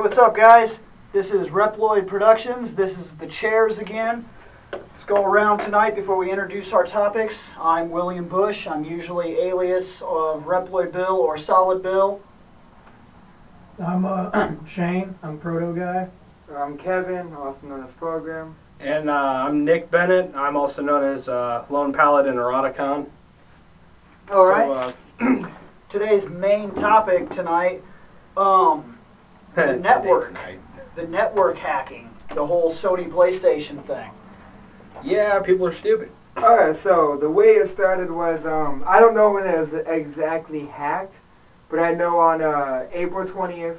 Hey, what's up, guys? This is Reploid Productions. This is the chairs again. Let's go around tonight before we introduce our topics. I'm William Bush. I'm usually alias of Reploid Bill or Solid Bill. I'm uh, Shane. I'm Proto Guy. I'm Kevin, also known as Program. And uh, I'm Nick Bennett. I'm also known as uh, Lone Paladin Eroticon. All So, right. uh, Today's main topic tonight, um, The network. the network hacking, the whole Sony PlayStation thing. Yeah, people are stupid. Alright, so the way it started was, um, I don't know when it was exactly hacked, but I know on uh, April 20th,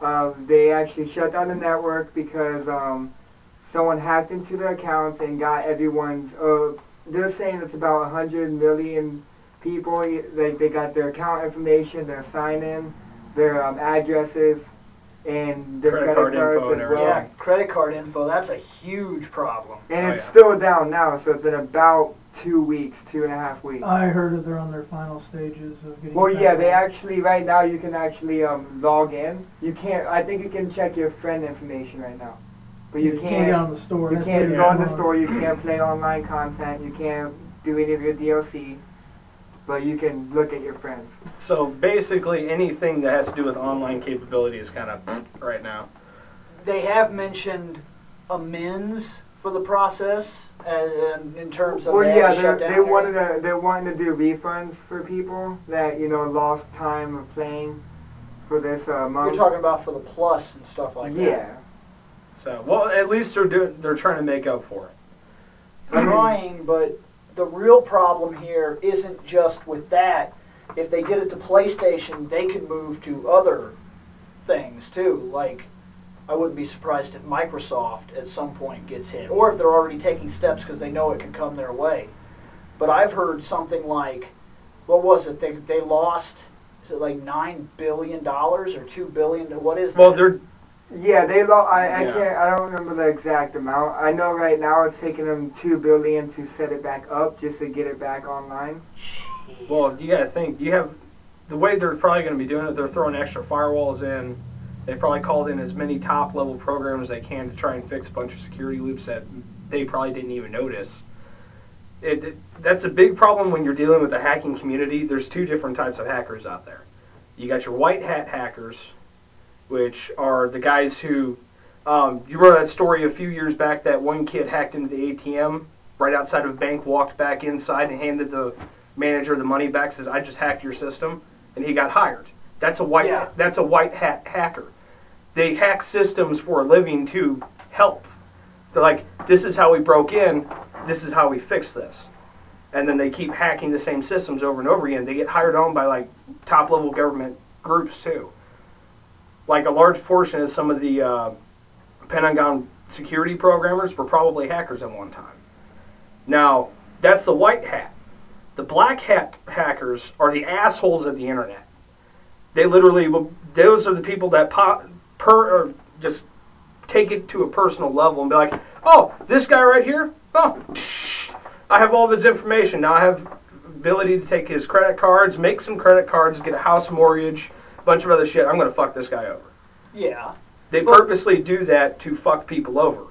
um, they actually shut down the network because um, someone hacked into their accounts and got everyone's, uh, they're saying it's about 100 million people, like they got their account information, their sign-in, their um, addresses, and their Credit credit, card info cards and as well. Yeah, credit card info, that's a huge problem. And Oh, it's yeah. still down now, so it's been about two weeks, two and a half weeks. I heard that they're on their final stages of getting. well, back yeah, they actually right now you can actually um, log in. You can't. I think you can check your friend information right now, but you, can't get on the store. You That's can't later go in the tomorrow. store. You can't play online content. You can't do any of your DLC, but you can look at your friends. So basically, anything that has to do with online capability is kind of right now. They have mentioned amends for the process, and in terms of well, they yeah, to they're- they wanted to. They're wanting to do refunds for people that you know lost time of playing for this uh, month. You're talking about for the plus and stuff like that. yeah. So, well, at least they're doing. They're trying to make up for it. that. Trying, but the real problem here isn't just with that. If they get it to PlayStation, they could move to other things too. Like, I wouldn't be surprised if Microsoft at some point gets hit, or if they're already taking steps because they know it can come their way. But I've heard something like, what was it? They they lost. Is it like nine billion dollars or two billion? What is Well, that? they're Yeah, they lo- I, I Yeah. can't. I don't remember the exact amount. I know right now it's taking them two billion to set it back up just to get it back online. Jeez. Well, you gotta think. You have the way they're probably going to be doing it. They're throwing extra firewalls in. They probably called in as many top level programs as they can to try and fix a bunch of security loops that they probably didn't even notice. It, it- that's a big problem when you're dealing with the hacking community. There's two different types of hackers out there. You got your white hat hackers, which are the guys who. Um, you remember that story a few years back that one kid hacked into the ATM right outside of a bank, walked back inside, and handed the manager the money back. Says, "I just hacked your system," and he got hired. That's a white. Yeah. That's a white hat hacker. They hack systems for a living to help. They're like, "This is how we broke in. This is how we fix this." And then they keep hacking the same systems over and over again. They get hired on by like top level government groups too. Like a large portion of some of the uh, Pentagon security programmers were probably hackers at one time. Now, that's the white hat. The black hat hackers are the assholes of the internet. They literally, those are the people that pop, per, just take it to a personal level and be like, oh, this guy right here, oh, I have all of his information. Now I have ability to take his credit cards, make some credit cards, get a house mortgage, bunch of other shit. I'm going to fuck this guy over. yeah, They purposely do that to fuck people over.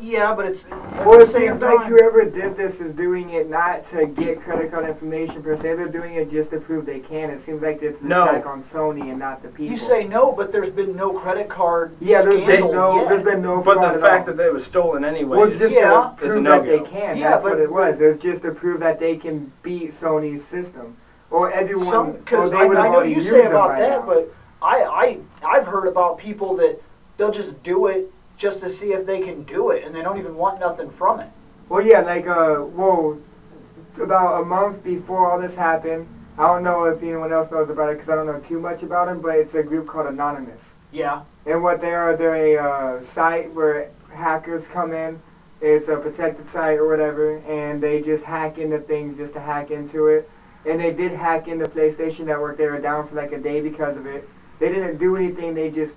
yeah, but it's at Well, the it same seems like whoever did this is doing it not to get credit card information per se. They're doing it just to prove they can. It seems like it's an No. attack on Sony and not the people. You say no, but there's been no credit card yeah, there's been no, yet. there's been no But the at fact all. that it was stolen anyway well, just Yeah. to prove that they can. Yeah, That's but- what it was. It was just to prove that they can beat Sony's system, or everyone. Some because I, I know you say about by that, now. but I I I've heard about people that they'll just do it just to see if they can do it, and they don't even want nothing from it. Well, yeah, like uh, well, about a month before all this happened. I don't know if anyone else knows about it because I don't know too much about them, but it's a group called Anonymous. Yeah, And what they are, they're a uh, site where hackers come in. It's a protected site or whatever, and they just hack into things just to hack into it. And they did hack into PlayStation Network. They were down for like a day because of it. They didn't do anything. They just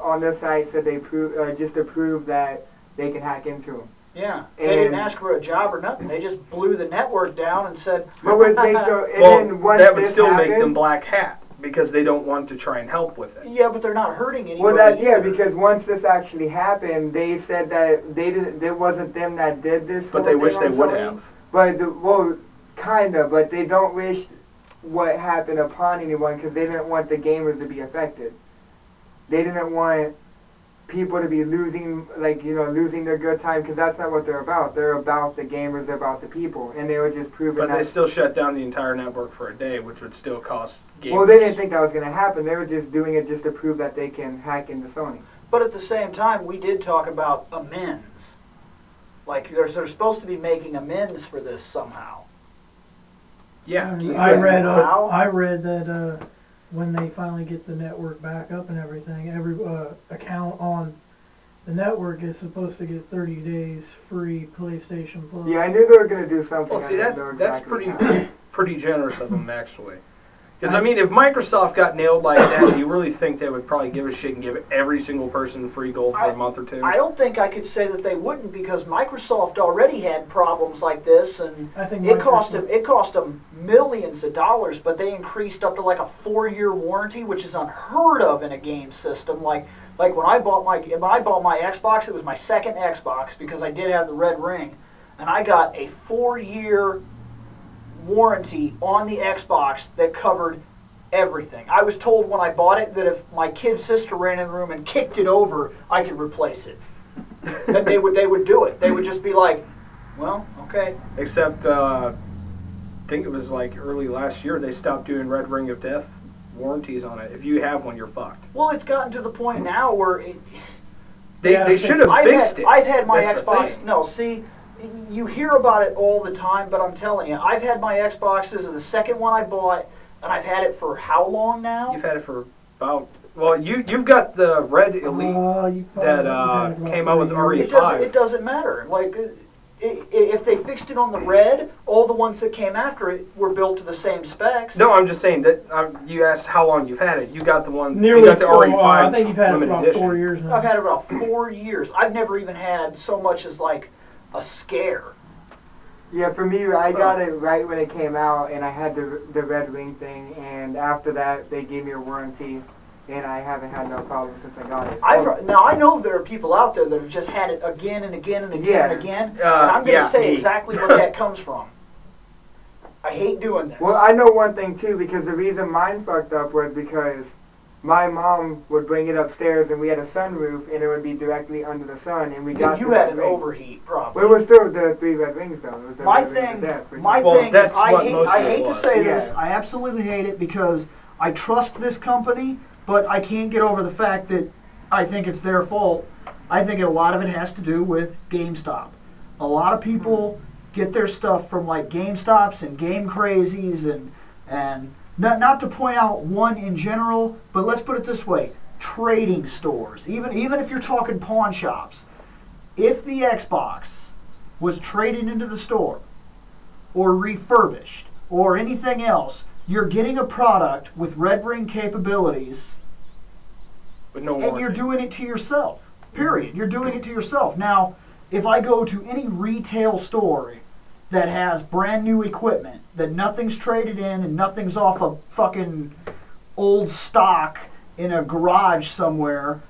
on their site said they prove uh, just to prove that they can hack into them. yeah. They didn't ask for a job or nothing. They just blew the network down and said, But what they so and well, then once that would still happened, make them black hat because they don't want to try and help with it. Yeah, but they're not hurting anybody. Well, that yeah, either. because once this actually happened, they said that they didn't. It wasn't them that did this. But they wish they would have. But the, well, kinda. But they don't wish what happened upon anyone because they didn't want the gamers to be affected. They didn't want people to be losing, like you know, losing their good time because that's not what they're about. They're about the gamers. They're about the people, and they were just proving But that. they still shut down the entire network for a day, which would still cost gamers. well, they didn't think that was going to happen. They were just doing it just to prove that they can hack into Sony. But at the same time, we did talk about amends. Like there's they're supposed to be making amends for this somehow. Yeah. I- you I read, uh, how? I read that, uh, when they finally get the network back up and everything, every, uh, account on the network is supposed to get thirty days free PlayStation Plus. Yeah, I knew they were going to do something. Well, I see, didn't that's that's pretty pretty generous of them actually. Because I mean, if Microsoft got nailed like that, do you really think they would probably give a shit and give every single person free gold for I- a month or two? I don't think I could say that they wouldn't because Microsoft already had problems like this, and I think it cost them it cost them millions of dollars. But they increased up to like a four-year warranty, which is unheard of in a game system. Like like when I bought my when I bought my Xbox, it was my second Xbox because I did have the red ring, and I got a four-year warranty on the Xbox that covered everything. I was told when I bought it that if my kid sister ran in the room and kicked it over, I could replace it. that they would they would do it. They would just be like, "Well, okay." Except, uh, I think it was like early last year they stopped doing Red Ring of Death warranties on it. If you have one, you're fucked. Well, it's gotten to the point now where it, They, Yeah, they should have fixed had, it. I've had my That's Xbox. No, see, you hear about it all the time, but I'm telling you, I've had my Xboxes. The second one I bought, and I've had it for how long now? You've had it for about. Well, you you've got the Red Elite. Uh, that, uh, came out with 30 RE5. It doesn't. It doesn't matter. Like, uh, i- i- if they fixed it on the red, all the ones that came after it were built to the same specs. no, I'm just saying that um, you asked how long you've had it. You got the one. Nearly you got the four, RE5 uh, I think you've had it for about edition. four years now. I've had it about four years. I've never even had so much as like a scare. Yeah, for me, I got it right when it came out, and I had the the red ring thing, and after that, they gave me a warranty, and I haven't had no problem since I got it. I've now I know there are people out there that have just had it again and again and again Yeah. and again. Uh, and I'm going to yeah, say me. exactly where that comes from. I hate doing this. Well, I know one thing too, because the reason mine fucked up was because my mom would bring it upstairs, and we had a sunroof, and it would be directly under the sun, and we you, got you had an ring. overheat problem. Well, it was still the three red rings though. It was the my red thing, death, my Well, thing is, I hate, I hate to say yeah. this. I absolutely hate it because I trust this company, but I can't get over the fact that I think it's their fault. I think a lot of it has to do with GameStop. A lot of people hmm. get their stuff from like GameStops and Game Crazies and and not not to point out one in general, but let's put it this way: trading stores. Even even if you're talking pawn shops, if the Xbox was traded into the store or refurbished or anything else, you're getting a product with red ring capabilities With no and warranty. you're doing it to yourself. Period. Mm-hmm. You're doing it to yourself. Now, if I go to any retail store that has brand new equipment that nothing's traded in and nothing's off of fucking old stock in a garage somewhere,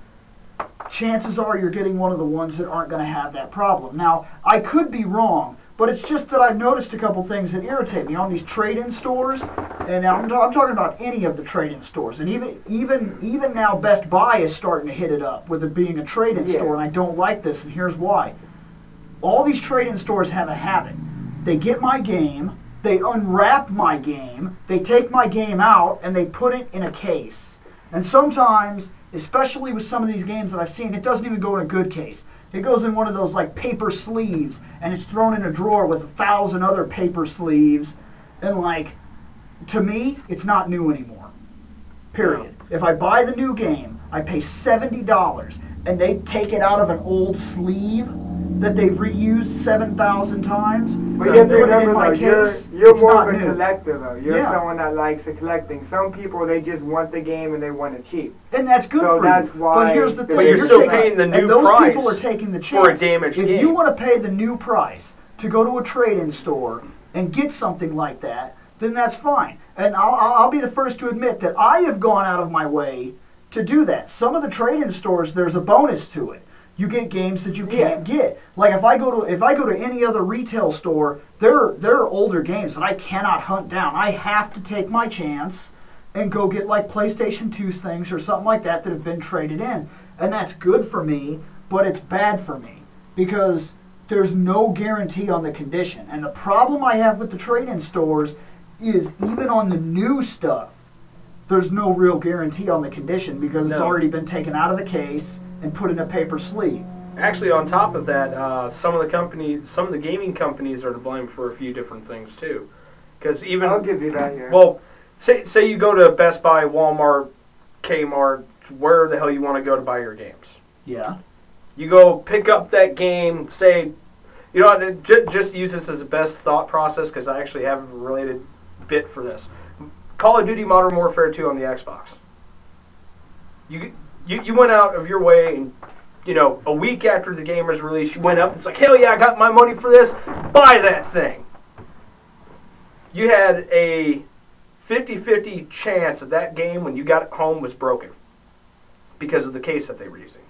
chances are you're getting one of the ones that aren't going to have that problem. Now, I could be wrong, but it's just that I've noticed a couple things that irritate me on these trade-in stores, and I'm, I'm talking about any of the trade-in stores, and even even even now Best Buy is starting to hit it up with it being a trade-in Yeah. store, and I don't like this, and here's why. All these trade-in stores have a habit. They get my game, they unwrap my game, they take my game out, and they put it in a case. And sometimes, especially with some of these games that I've seen, it doesn't even go in a good case. It goes in one of those like paper sleeves, and it's thrown in a drawer with a thousand other paper sleeves. And like, to me, it's not new anymore. Period. If I buy the new game, I pay seventy dollars, and they take it out of an old sleeve that they've reused seven thousand times. But and you have to put it in remember my though, you're, case, you're more not of a new. collector though. You're Yeah. someone that likes the collecting. Some people they just want the game and they want it cheap. And that's good So for that's you. why but here's the But thing: But you're you're still taking- paying the and new those price people are taking the chance. for a damaged if game. you want to pay the new price to go to a trade-in store and get something like that, then that's fine. And I'll, I'll I'll be the first to admit that I have gone out of my way to do that. Some of the trade-in stores, there's a bonus to it. You get games that you can't get. Like if I go to if I go to any other retail store, there there are older games that I cannot hunt down. I have to take my chance and go get like PlayStation 2's things or something like that that have been traded in. And that's good for me, but it's bad for me because there's no guarantee on the condition. And the problem I have with the trade-in stores is even on the new stuff, there's no real guarantee on the condition because it's No. already been taken out of the case and put in a paper sleeve. Actually, on top of that, uh, some of the companies, some of the gaming companies are to blame for a few different things too. Because even I'll give you that here. well, say say you go to Best Buy, Walmart, Kmart, where the hell you want to go to buy your games. Yeah. You go pick up that game, say, you know, what, just, just use this as a best thought process because I actually have a related bit for this. Call of Duty Modern Warfare 2 on the Xbox. You, you you went out of your way and you know a week after the game was released, you went up and it's like hell yeah, I got my money for this. Buy that thing. You had a 50-50 chance that that game when you got it home was broken because of the case that they were using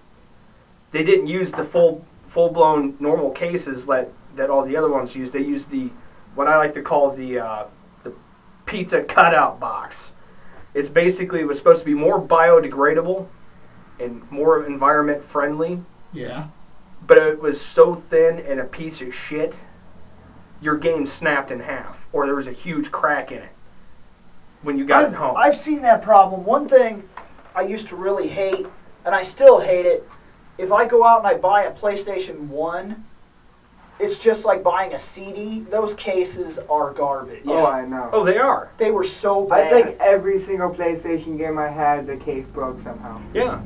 they didn't use the full full blown normal cases that that all the other ones used. They used the what I like to call the uh, pizza cutout box. It's basically it was supposed to be more biodegradable and more environment friendly, Yeah. but it was so thin and a piece of shit. Your game snapped in half, or there was a huge crack in it when you got I've, it home. I've seen that problem. One thing I used to really hate, and I still hate it, if I go out and I buy a PlayStation 1, it's just like buying a CD. Those cases are garbage. oh, I know. oh, they are. They were so bad. I think every single PlayStation game I had, the case broke somehow. Yeah.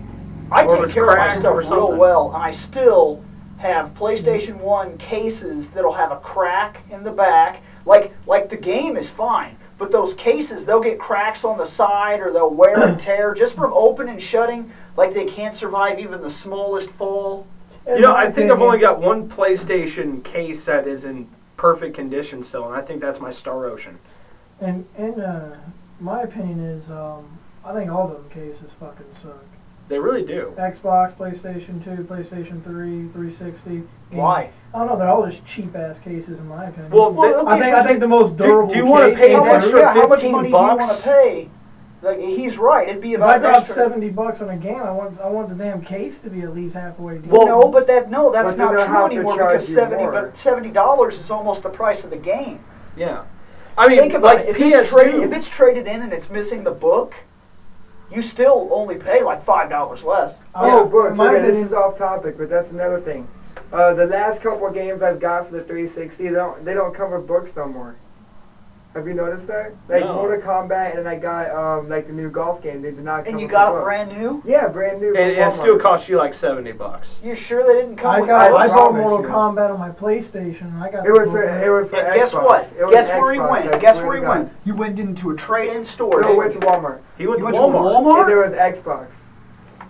I or take care of my stuff or real well, and I still have PlayStation 1 cases that'll have a crack in the back. Like like the game is fine, but those cases they'll get cracks on the side or they'll wear and tear just from opening and shutting. Like they can't survive even the smallest fall. In You know, I think I've only got one PlayStation case that is in perfect condition still, and I think that's my Star Ocean. And in uh, my opinion is, um, I think all of them cases fucking suck. They really do. Xbox, PlayStation 2, PlayStation 3, 360. Game- Why? I don't know. They're all just cheap ass cases in my opinion. Well, Well, I okay, think I think the most durable. do durable. you wanna case pay is an How much, a- extra yeah, how much 15 money do you want bucks? to pay? Like he's right. It'd be If I about drop extra. seventy bucks on a game, I want I want the damn case to be at least halfway decent. Well, no, but that no, that's But not then they'll true have to anymore charge because you seventy more. but seventy dollars is almost the price of the game. Yeah. I mean, Think about like it. If it's, traded, PS2. if it's traded in and it's missing the book, you still only pay like five dollars less. Oh, Yeah, books. in my Okay, this opinion- is off topic, but that's another thing. Uh, the last couple of games I've got for the 360, they don't they don't come with books no more. Have you noticed that? Like No. Mortal Kombat, and I got um like the new golf game. They did not come And you with got a it brand new. Yeah, brand new. and it still Walmart. costs you like seventy bucks. You sure they didn't come I with got I I bought Mortal you. Kombat on my PlayStation. I got It was for it was for guess Xbox. what? Was Guess where he went? I Guess where he went? You went into a trade-in store. No, didn't went to? Walmart. He went to went to Walmart. And there was Xbox.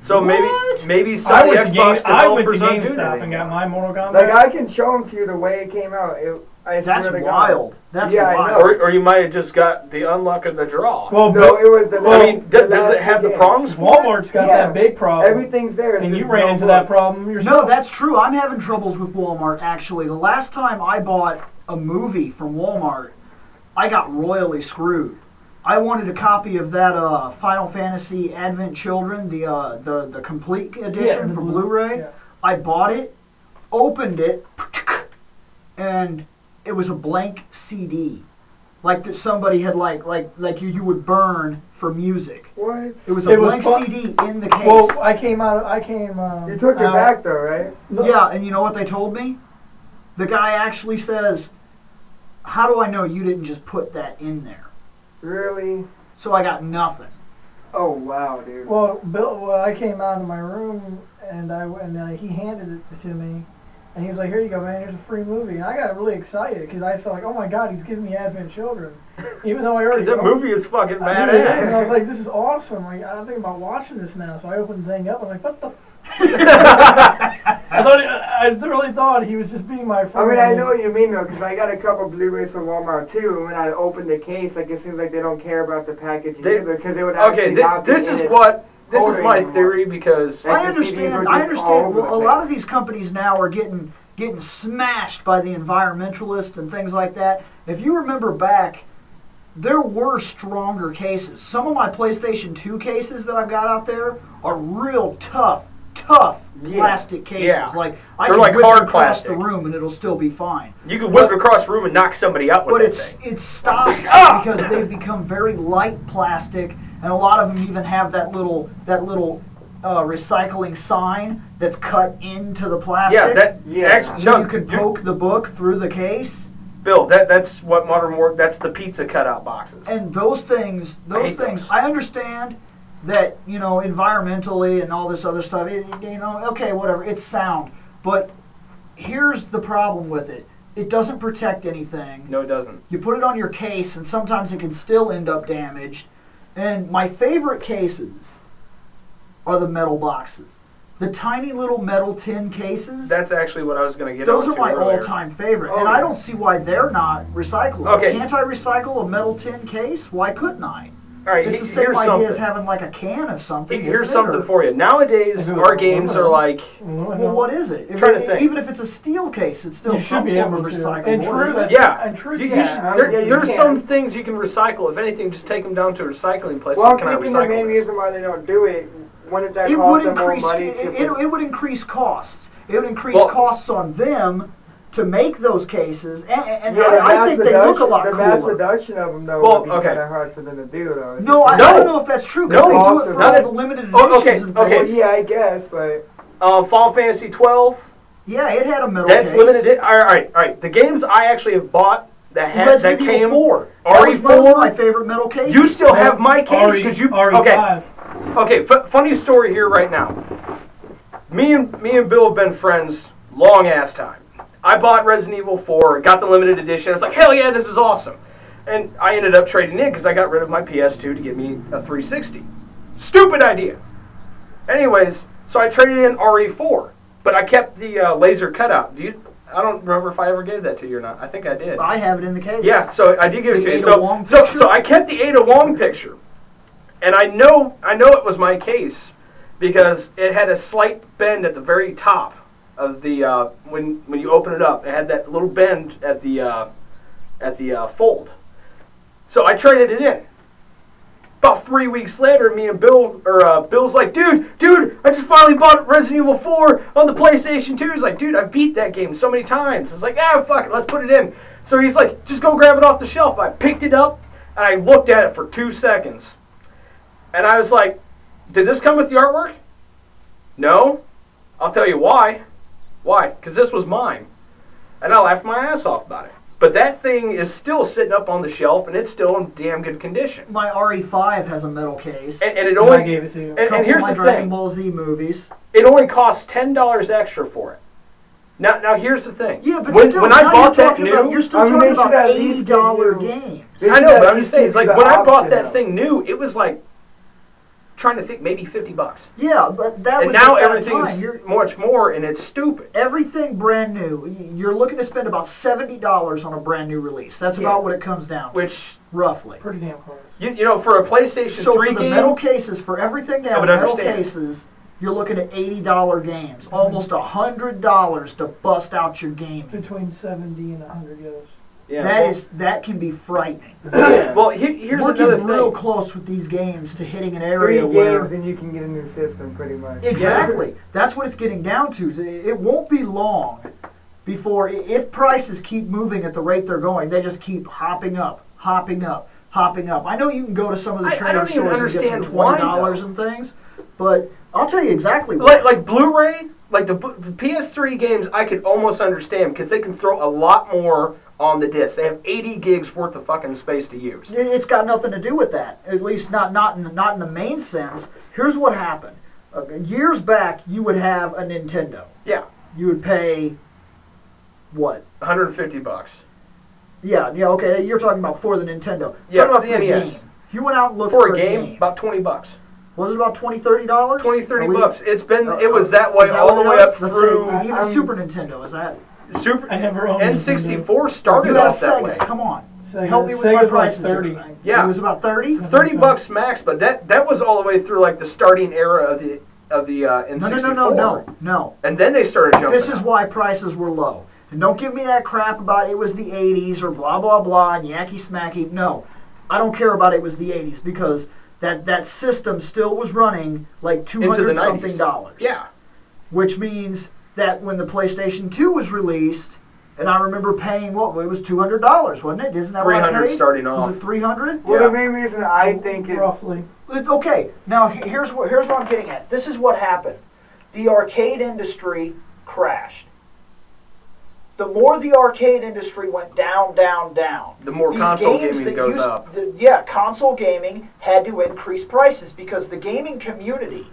So maybe What? maybe some I of the to Game, Xbox I went to developers aren't GameStop and got my Mortal Kombat. Like I can show them to you the way it came out. It, I That's swear to God. wild. That's Yeah, I wild. Or, or you might have just got the unluck of the draw. well, No, but it was the. I last- mean, the does last it have the game. problems? Walmart's got Yeah. that big problem. Everything's there. and it's you just ran no into book. that problem yourself. No, that's true. I'm having troubles with Walmart actually. The last time I bought a movie from Walmart, I got royally screwed. I wanted a copy of that uh, Final Fantasy Advent Children, the uh, the the complete edition the for Blu- Blu-ray. yeah. I bought it, opened it, and it was a blank CD, like that somebody had like like like you you would burn for music. What? It was a It was blank fun- CD in the case. Well, I came out. I came. Um, You took it out- back though, right? No, Yeah, and you know what they told me? The guy actually says, How do I know you didn't just put that in there? Really? So I got nothing. Oh wow, dude. Well, Bill, well, I came out of my room and I and uh, he handed it to me, and he was like, "Here you go, man. Here's a free movie." And I got really excited because I felt like, "Oh my God, he's giving me Advent Children," even though I already. That movie is fucking I knew And I was like, "This is awesome!" Like, I'm thinking about watching this now. So I opened the thing up. I'm like, "What the?" I thought it, I really thought he was just being my friend. I mean, I know what you mean though, because I got a couple Blu-rays from Walmart too. And when I opened the case, like it seems like they don't care about the packaging They- either, because they would actually Okay, thi- not be this in is it. what this is my anymore. theory because I understand. I understand. Well, a lot of these companies now are getting getting smashed by the environmentalists and things like that. If you remember back, there were stronger cases. Some of my PlayStation 2 cases that I've got out there are real tough, tough Yeah. plastic cases. Yeah. Like I They're can like whip hard it across plastic. the room and it'll still be fine. you can whip it across the room and knock somebody up with But that it's thing. it's stopped Ah! because they've become very light plastic, and a lot of them even have that little that little uh, recycling sign that's cut into the plastic. Yeah, that Yeah. actually, so no, you can you- poke the book through the case, Bill. That that's what modern war. That's the pizza cutout boxes. and those things, I those hate things. those. I understand that you know environmentally and all this other stuff. It, you know, okay, whatever. It's sound, but here's the problem with it. It doesn't protect anything. no, it doesn't. You put it on your case, and sometimes it can still end up damaged. And my favorite cases are the metal boxes. The tiny little metal tin cases. That's actually what I was going to get those are my earlier. all-time favorite, Oh, and yeah. I don't see why they're not recyclable. Okay. Can't I recycle a metal tin case? Why couldn't I? All right, It's he- the same here's idea something. as having like a can of something. Here's isn't it? something Or- for you. Nowadays, If it was our games are like mm-hmm, Well, what is it? If Trying it- to think. Even if it's a steel case, it's still you should some be form able of to. recyclable. And true, isn't it? that's, Yeah. and true, You, you yeah. should- there- Yeah, you there's can. some things you can recycle. If anything, just take them down to a recycling place. Well, and I'm can I thinking the recycle main this? reason why they don't do it, wouldn't that it cost would them more increase money it, to it, it would increase costs. It would increase Well- costs on them to make those cases, and, and Yeah, the I, I mass think they look a production- lot The mass cooler. production of them, though, Well, would be okay. kind of hard for them to do, though. No, I, just- I No. don't know if that's true because No, they do it for not all it- the limited Oh, okay, editions and okay. Well, things. yeah, I guess, but Uh, Final Fantasy 12. Yeah, it had a metal That's case. limited. All right, all right, all right. The games I actually have bought that had that Resident Evil came 4. That was, that was RE4. my favorite metal case. You still have my case because you RE5. okay. Okay, f- funny story here right now. Me and me and Bill have been friends long ass time. I bought Resident Evil 4, got the limited edition. I was like, hell yeah, this is awesome. And I ended up trading in because I got rid of my PS2 to get me a 360. Stupid idea. Anyways, so I traded in RE4, but I kept the uh, laser cutout. Do you? I don't remember if I ever gave that to you or not. I think I did. I have it in the case. Yeah, so I did give it The to you. So, Wong so, so I kept the Ada Wong picture, and I know I know it was my case because it had a slight bend at the very top of the uh, when when you open it up. It had that little bend at the uh, at the uh, fold. So I traded it in. About three weeks later, me and Bill, or uh, Bill's like, dude, dude, I just finally bought Resident Evil 4 on the PlayStation 2. He's like, dude, I beat that game so many times. It's like, ah, fuck it, let's put it in. So he's like, just go grab it off the shelf. I picked it up and I looked at it for two seconds. And I was like, did this come with the artwork? No. I'll tell you why. Why? Because this was mine. And I laughed my ass off about it. But that thing is still sitting up on the shelf and it's still in damn good condition. My RE5 has a metal case. And, and it I only gave it to you. and, couple and here's of my the Dragon thing. Ball Z movies. It only costs ten dollars extra for it. Now, now here's the thing. Yeah, but when, still, when I bought you're that talking new, about, you're still I mean, talking about at eighty give dollar games. I know, but I'm just saying, it's like when I bought that though. thing new, it was like trying to think maybe fifty bucks, Yeah, but that and was now at that everything's time. You're, much more, and it's stupid. everything brand new. You're looking to spend about seventy dollars on a brand new release. That's Yeah. about what it comes down to, Which roughly. Pretty damn close. you, you know, for a PlayStation So Three for the game, metal cases, for everything I down metal understand. cases, you're looking at eighty dollar games, almost a hundred dollars to bust out your game. Between 70 and 100 goes. Yeah, That well, is that can be frightening. well. Here, here's We're another getting real close with these games to hitting an area Three area games where and you can get a new system, pretty much. Exactly. That's what it's getting down to. It won't be long before, if prices keep moving at the rate they're going, they just keep hopping up, hopping up, hopping up. I know you can go to some of the I- I trader don't even stores and get some understand why, twenty dollars and things, but I'll tell you exactly why. Like like Blu-ray, like the, the PS3 games, I could almost understand because they can throw a lot more on the disc. They have 80 gigs worth of fucking space to use. It- It's got nothing to do with that. At least not not in, not in the main sense. Here's what happened. Uh, years back, you would have a Nintendo. Yeah, You would pay what? 150 bucks. Yeah, yeah, okay. You're talking about for the Nintendo. Yeah, about for the NES. game. If you went out and looked For for a game, about 20 bucks. Was it about 20 30 dollars? 20, 30 we- bucks. It's been uh, it was that way that all the way up through even um, Super Nintendo. Is that? Super I never owned a N64 started you off that Sega. way. Come on. Sega, Help me with Sega's my like prices. 30. here. Yeah. It was about 30. 30 bucks max, but that that was all the way through like the starting era of the of the uh, N64. No, no, no, no, no, no. And then they started jumping. This is up. why prices were low. And don't give me that crap about it was the 80s or blah blah blah and yacky smacky. No, I don't care about it was the 80s because that that system still was running like two Into the hundred something dollars. Yeah. Which means that when the PlayStation 2 was released, and I remember paying what it was two hundred dollars, wasn't it? Isn't that what 300 paid? starting Was it three hundred? Well, Yeah. the main reason I think it, roughly. Okay, now here's what here's what I'm getting at. This is what happened. The arcade industry crashed. The more the arcade industry went down, down, down, The more these console games gaming goes used- up. the- yeah, console gaming had to increase prices because the gaming community,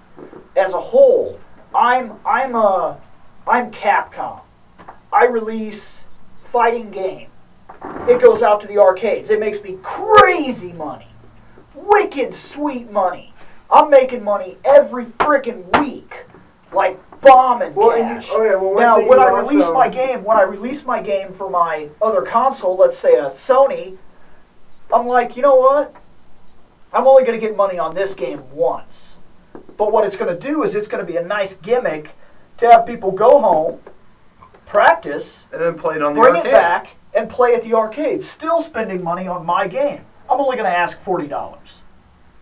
as a whole, I'm I'm a I'm Capcom. I release fighting game. It goes out to the arcades. It makes me crazy money, wicked sweet money. I'm making money every freaking week, like bombing well, and cash. you, oh yeah, well, Now, when I release also- my game, when I release my game for my other console, let's say a Sony, I'm like, you know what? I'm only going to get money on this game once. But what it's going to do is it's going to be a nice gimmick to have people go home, practice, And then play it on the bring arcade. it back, and play at the arcade, still spending money on my game. I'm only going to ask forty dollars.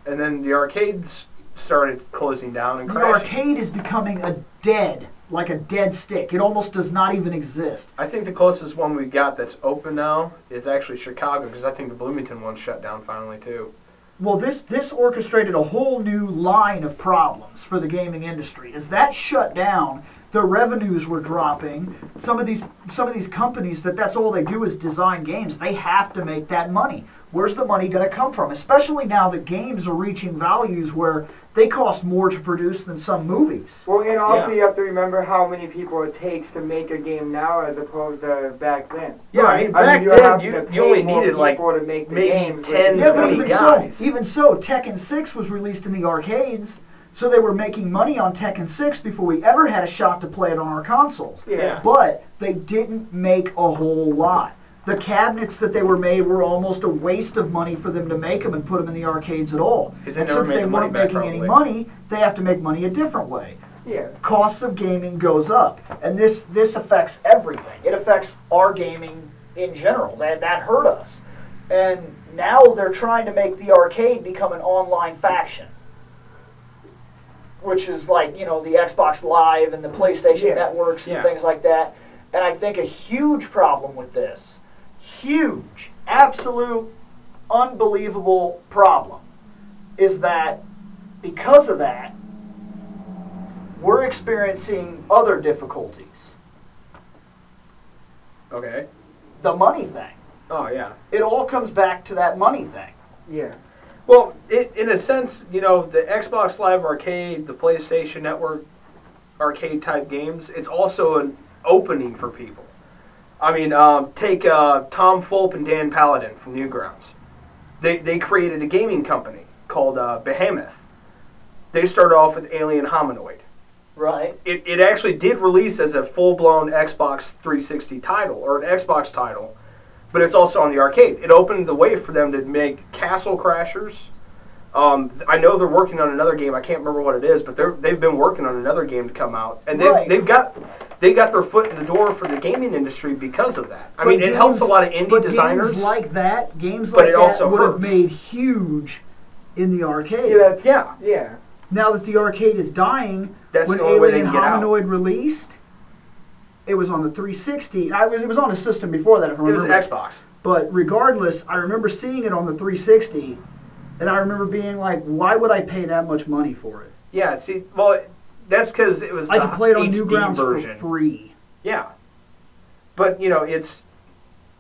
And then the arcades started closing down and The crashing. arcade is becoming a dead, like a dead stick. It almost does not even exist. I think the closest one we've got that's open now is actually Chicago because I think the Bloomington one shut down finally too. Well, this this orchestrated a whole new line of problems for the gaming industry. As that shut down, the revenues were dropping. Some of these some of these companies that that's all they do is design games. They have to make that money. Where's the money going to come from? Especially now that games are reaching values where they cost more to produce than some movies. Well, and also Yeah. you have to remember how many people it takes to make a game now as opposed to back then. Yeah, I mean, I back mean, you're then you, you only needed like people to make the maybe games, 10, is Yeah, but even guys. so, even so, Tekken 6 was released in the arcades, so they were making money on Tekken 6 before we ever had a shot to play it on our consoles. Yeah. But they didn't make a whole lot. The cabinets that they were made were almost a waste of money for them to make them and put them in the arcades at all. And since they the weren't back, making any money, they have to make money a different way. Yeah. Costs of gaming goes up, and this This affects everything. It affects our gaming in general. That that hurt us. And now they're trying to make the arcade become an online faction. Which is like, you know, the Xbox Live and the PlayStation Yeah. networks and Yeah. things like that. And I think a huge problem with this, huge, absolute, unbelievable problem, is that because of that, we're experiencing other difficulties. okay. The money thing. Oh yeah. It all comes back to that money thing. Yeah. Well, it, in a sense, you know, the Xbox Live Arcade, the PlayStation Network arcade type games, it's also an opening for people. I mean, um, take uh, Tom Fulp and Dan Paladin from Newgrounds. They, they created a gaming company called uh, Behemoth. They started off with Alien Hominid. Right. It, it actually did release as a full blown Xbox 360 title or an Xbox title, but it's also on the arcade. It opened the way for them to make Castle Crashers. Um, I know they're working on another game. I can't remember what it is, but they're they've been working on another game to come out, and they've, Right. they've got they got their foot in the door for the gaming industry because of that. I But mean, it helps a lot of indie but designers. Games like that, games But like it that also would have made huge in the arcade. Yeah. That's, yeah, yeah. now that the arcade is dying, That's when the only way they Alien can get out. Hominid released, it was on the 360. I was, it was on a system before that, if I it was remember. Xbox. But regardless, I remember seeing it on the 360, and I remember being like, "Why would I pay that much money for it? Yeah, see, well, that's because it was I could play it on HD Newgrounds version. for free." Yeah, but you know, it's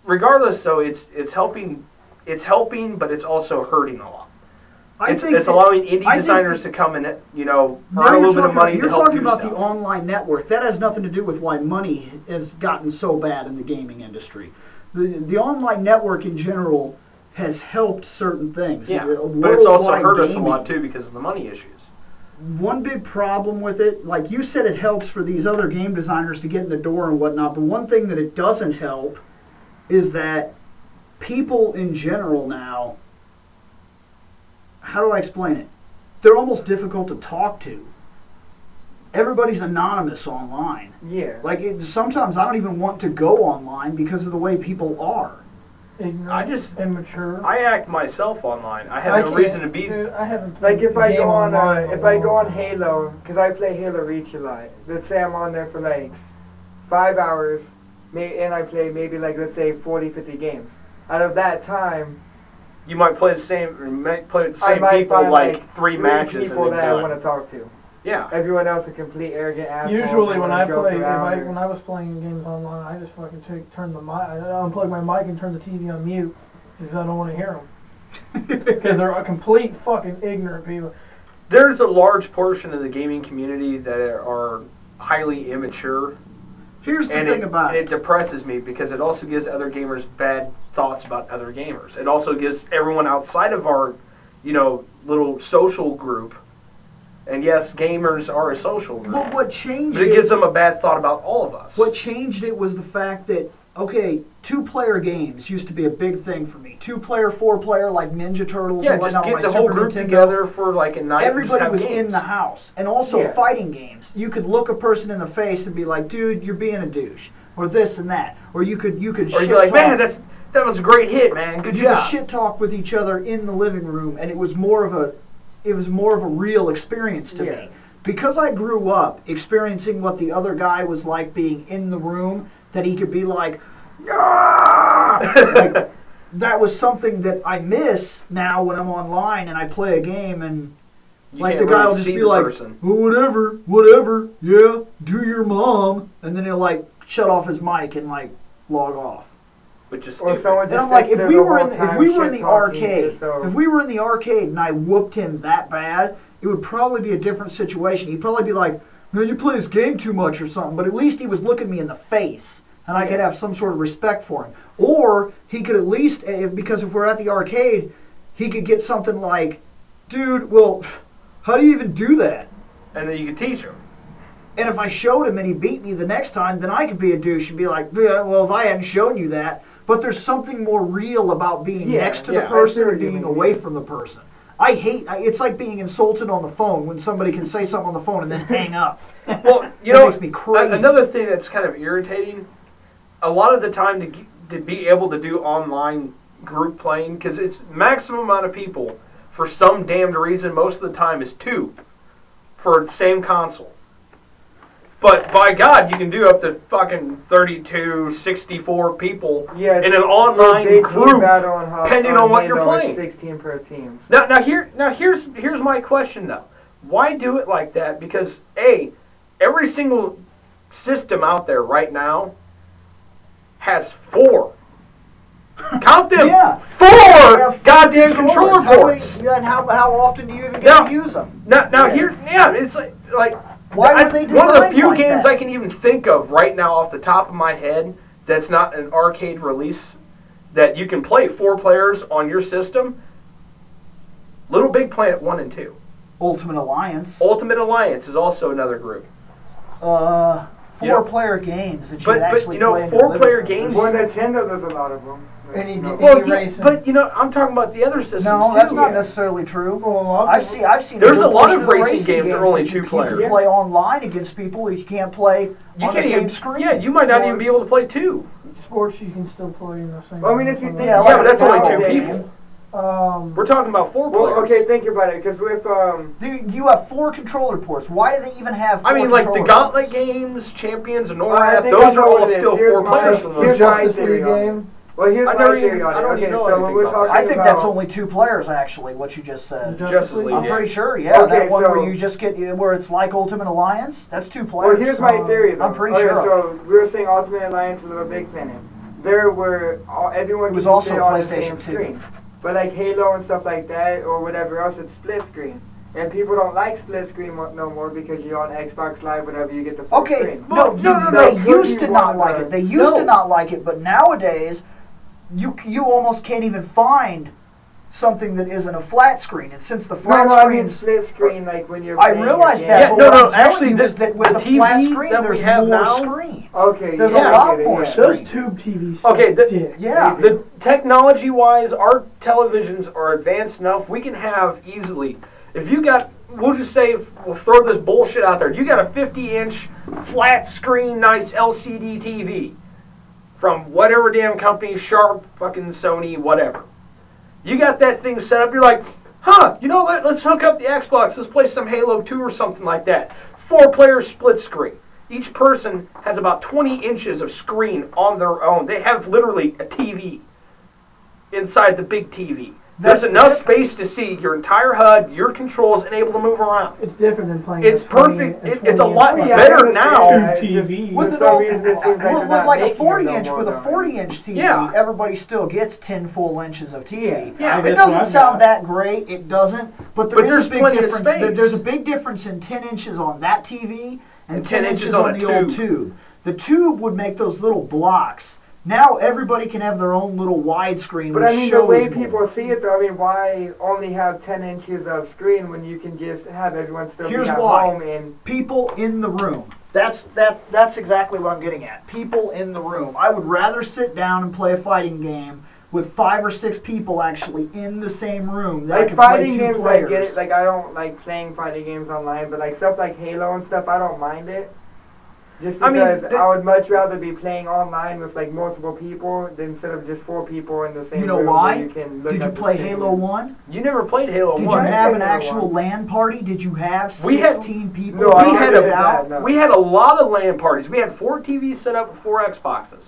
regardless. though, it's it's helping. It's helping, but it's also hurting a lot. I it's think it's allowing indie I designers to come and you know earn a little bit of talking- money You're talking about stuff. the online network. That has nothing to do with why money has gotten so bad in the gaming industry. The the online network in general has helped certain things. yeah, but it's also hurt us a lot too because of the money issues. One big problem with it, like you said, it helps for these other game designers to get in the door and whatnot. But one thing that it doesn't help is that people in general now. How do I explain it? They're almost difficult to talk to. Everybody's anonymous online. Yeah. Like it, sometimes I don't even want to go online because of the way people are. Ignorant, I just- immature. I act myself online. I have I no can't- reason to be. dude, I haven't Like if I go on, uh, online if in a I go on time. Halo, because I play Halo Reach a lot. Let's say I'm on there for like five hours, may, and I play maybe like let's say 40, 50 games. Out of that time, You might play the same. Or you might play with the I same might people find like, like three matches and people then that I done. want to talk to. Yeah. Everyone else a complete arrogant asshole. Usually when I play, if I, when I was playing games online, I just fucking take, turn the mic, I unplug my mic and turn the TV on mute because I don't want to hear them. Because they're a complete fucking ignorant people. There's a large portion of the gaming community that are highly immature, Here's the and thing it, about it. it depresses me because it also gives other gamers bad thoughts about other gamers. It also gives everyone outside of our, you know, little social group. And yes, gamers are a social group. But what changed But it it? gives them a bad thought about all of us. What changed it was the fact that okay, two-player games used to be a big thing for me. Two-player, four-player, like Ninja Turtles yeah, and just whatnot. on get the whole Super group Nintendo. together for like a night. just Everybody was games. in the house, and also Yeah. fighting games. You could look a person in the face and be like, "Dude, you're being a douche," or this and that, or you could you could Or shit like, talk. man, that's that was a great hit, man. Good you job. could shit talk with each other in the living room, and it was more of a it was more of a real experience to Yeah. me because I grew up experiencing what the other guy was like being in the room. That he could be like, "Ah!" like that was something that I miss now when I'm online and I play a game and You like the guy really will just be like, person. "Oh, whatever, whatever, yeah, do your mom," and then he'll like shut off his mic and like log off. Which is Or stupid. someone And just I'm like, if we were in the, if we were in the arcade, if we were in the arcade and I whooped him that bad, it would probably be a different situation. He'd probably be like, "Man, you play this game too much" or something. But at least he was looking me in the face, and I could have some sort of respect for him. Or he could at least, eh, because if we're at the arcade, he could get something like, "Dude, well, how do you even do that?" and then you can teach him. And if I showed him and he beat me the next time, then I could be a douche and be like, yeah, well, if I hadn't shown you that. But there's something more real about being Yeah, next to yeah, the person and being away from the person. I hate, I- it's like being insulted on the phone when somebody can say something on the phone and then hang up. Well, you know, makes me crazy. another thing that's kind of irritating. A lot of the time to to be able to do online group playing because it's maximum amount of people for some damned reason. Most of the time is two for the same console. But by God, you can do up to fucking 32, 64 people Yeah, in an online group. on Hub- depending on what you're playing. 16 per team. Now, now here, now here's here's my question though. Why do it like that? Because a, every single system out there right now has four. Count them. Yeah. Four goddamn controller How many- ports. and how, how often do you even get Now- to use them? Now, now here, yeah, it's like like Why I- were they one of the few like games that? I can even think of right now off the top of my head that's not an arcade release that you can play four players on your system. Little Big Planet one and two. Ultimate Alliance. Ultimate Alliance is also another group. Uh, You know- four-player games that you But- could but, you know, play four-player games- For Nintendo, there's a lot of them. Any- No. any- Well, yeah, but you know, I'm talking about the other systems No, too. that's not necessarily true. Well, I've seen I've seen. There's good a lot of the racing games that are only two you, players. You can play online against people. You can't play You on can't the same even, screen. Yeah, you might not even be able to play two. sports you can still play in the same. Well, I mean, if you game. think- Yeah, Yeah, like but that's only two game. people. Um, We're talking about four Well, players. okay, think about it, because with um, Dude, you have four controller ports. Why do they even have? Four I mean, like the Gauntlet ports? games, Champions, and Well, I Norrath, those are all still Here's four my- players here's my part. Theory League on it. game. Well, here's I my never theory even- on I it. don't Okay, even know so when anything we're about talking. I think that's about- only two players actually. What you just said. Justice League, I'm yeah. pretty sure. Yeah, Okay, that one so- where you just get where it's like Ultimate Alliance. That's two players. Well, players. here's my theory. Though. I'm pretty okay, sure So we were saying Ultimate Alliance and Little Big Planet. There were all, everyone It was could also sit on the PlayStation same 2. screen. But like Halo and stuff like that, or whatever else, it's split screen. And people don't like split screen mo- no more because you're on Xbox Live, whatever, you get the full Okay, screen. no, Well, no, no, no. they Could used you to not wanna- like it. They used No. to not like it, but nowadays, you you almost can't even find something that isn't a flat screen. And since the No, flat no, I mean screens, split screen, like when you're. I realize that. Yeah, but no, what no, I'm actually, you the- is that with the the, flat TV screen, that we there's have more now- screen. Okay. There's yeah, a I lot get more yeah. Those tube TVs. Okay, the- dick. Yeah. The technology wise, our televisions are advanced enough. We can have easily, if you got, we'll just say, we'll throw this bullshit out there. You got a 50 inch flat screen, nice LCD TV from whatever damn company, Sharp, fucking Sony, whatever. You got that thing set up, you're like, huh, you know, let, let's hook up the Xbox, let's play some Halo 2 or something like that. Four player split screen. Each person has about 20 inches of screen on their own. They have literally a TV inside the big TV. There's That's- enough space to see your entire HUD, your controls, and able to move around. It's different than playing. It's perfect. It- it's a lot Yeah, better now. that. Tube It's TV. With, an old, reason, like with, with like a 40 inch, with a 40 inch TV, Yeah. everybody still gets 10 full inches of TV. Yeah. it doesn't sound that great. It doesn't. But there But there's a big plenty of difference. There- space. There's a big difference in 10 inches on that TV and, And 10 inches on, on a the old tube. tube. The tube would make those little blocks. Now everybody can have their own little widescreen. But I mean, the way more. people see it, though, I mean, why only have 10 inches of screen when you can just have everyone still Here's be at why. home and people in the room. That's that. That's exactly what I'm getting at. People in the room. I would rather sit down and play a fighting game with five or six people actually in the same room. That I like play fighting two games, players. I get it. Like I don't like playing fighting games online, but like stuff like Halo and stuff, I don't mind it. Just I because mean, I, would much rather be playing online with like multiple people than instead of just four people in the same room. You know room. why? You can look Did you play. Halo One? You never played Halo Did 1. you have an Halo actual 1. LAN party? Did you have We had- 16 people? No, I we don't had do a that, no. we had a lot of LAN parties. We had four TVs set up with four Xboxes.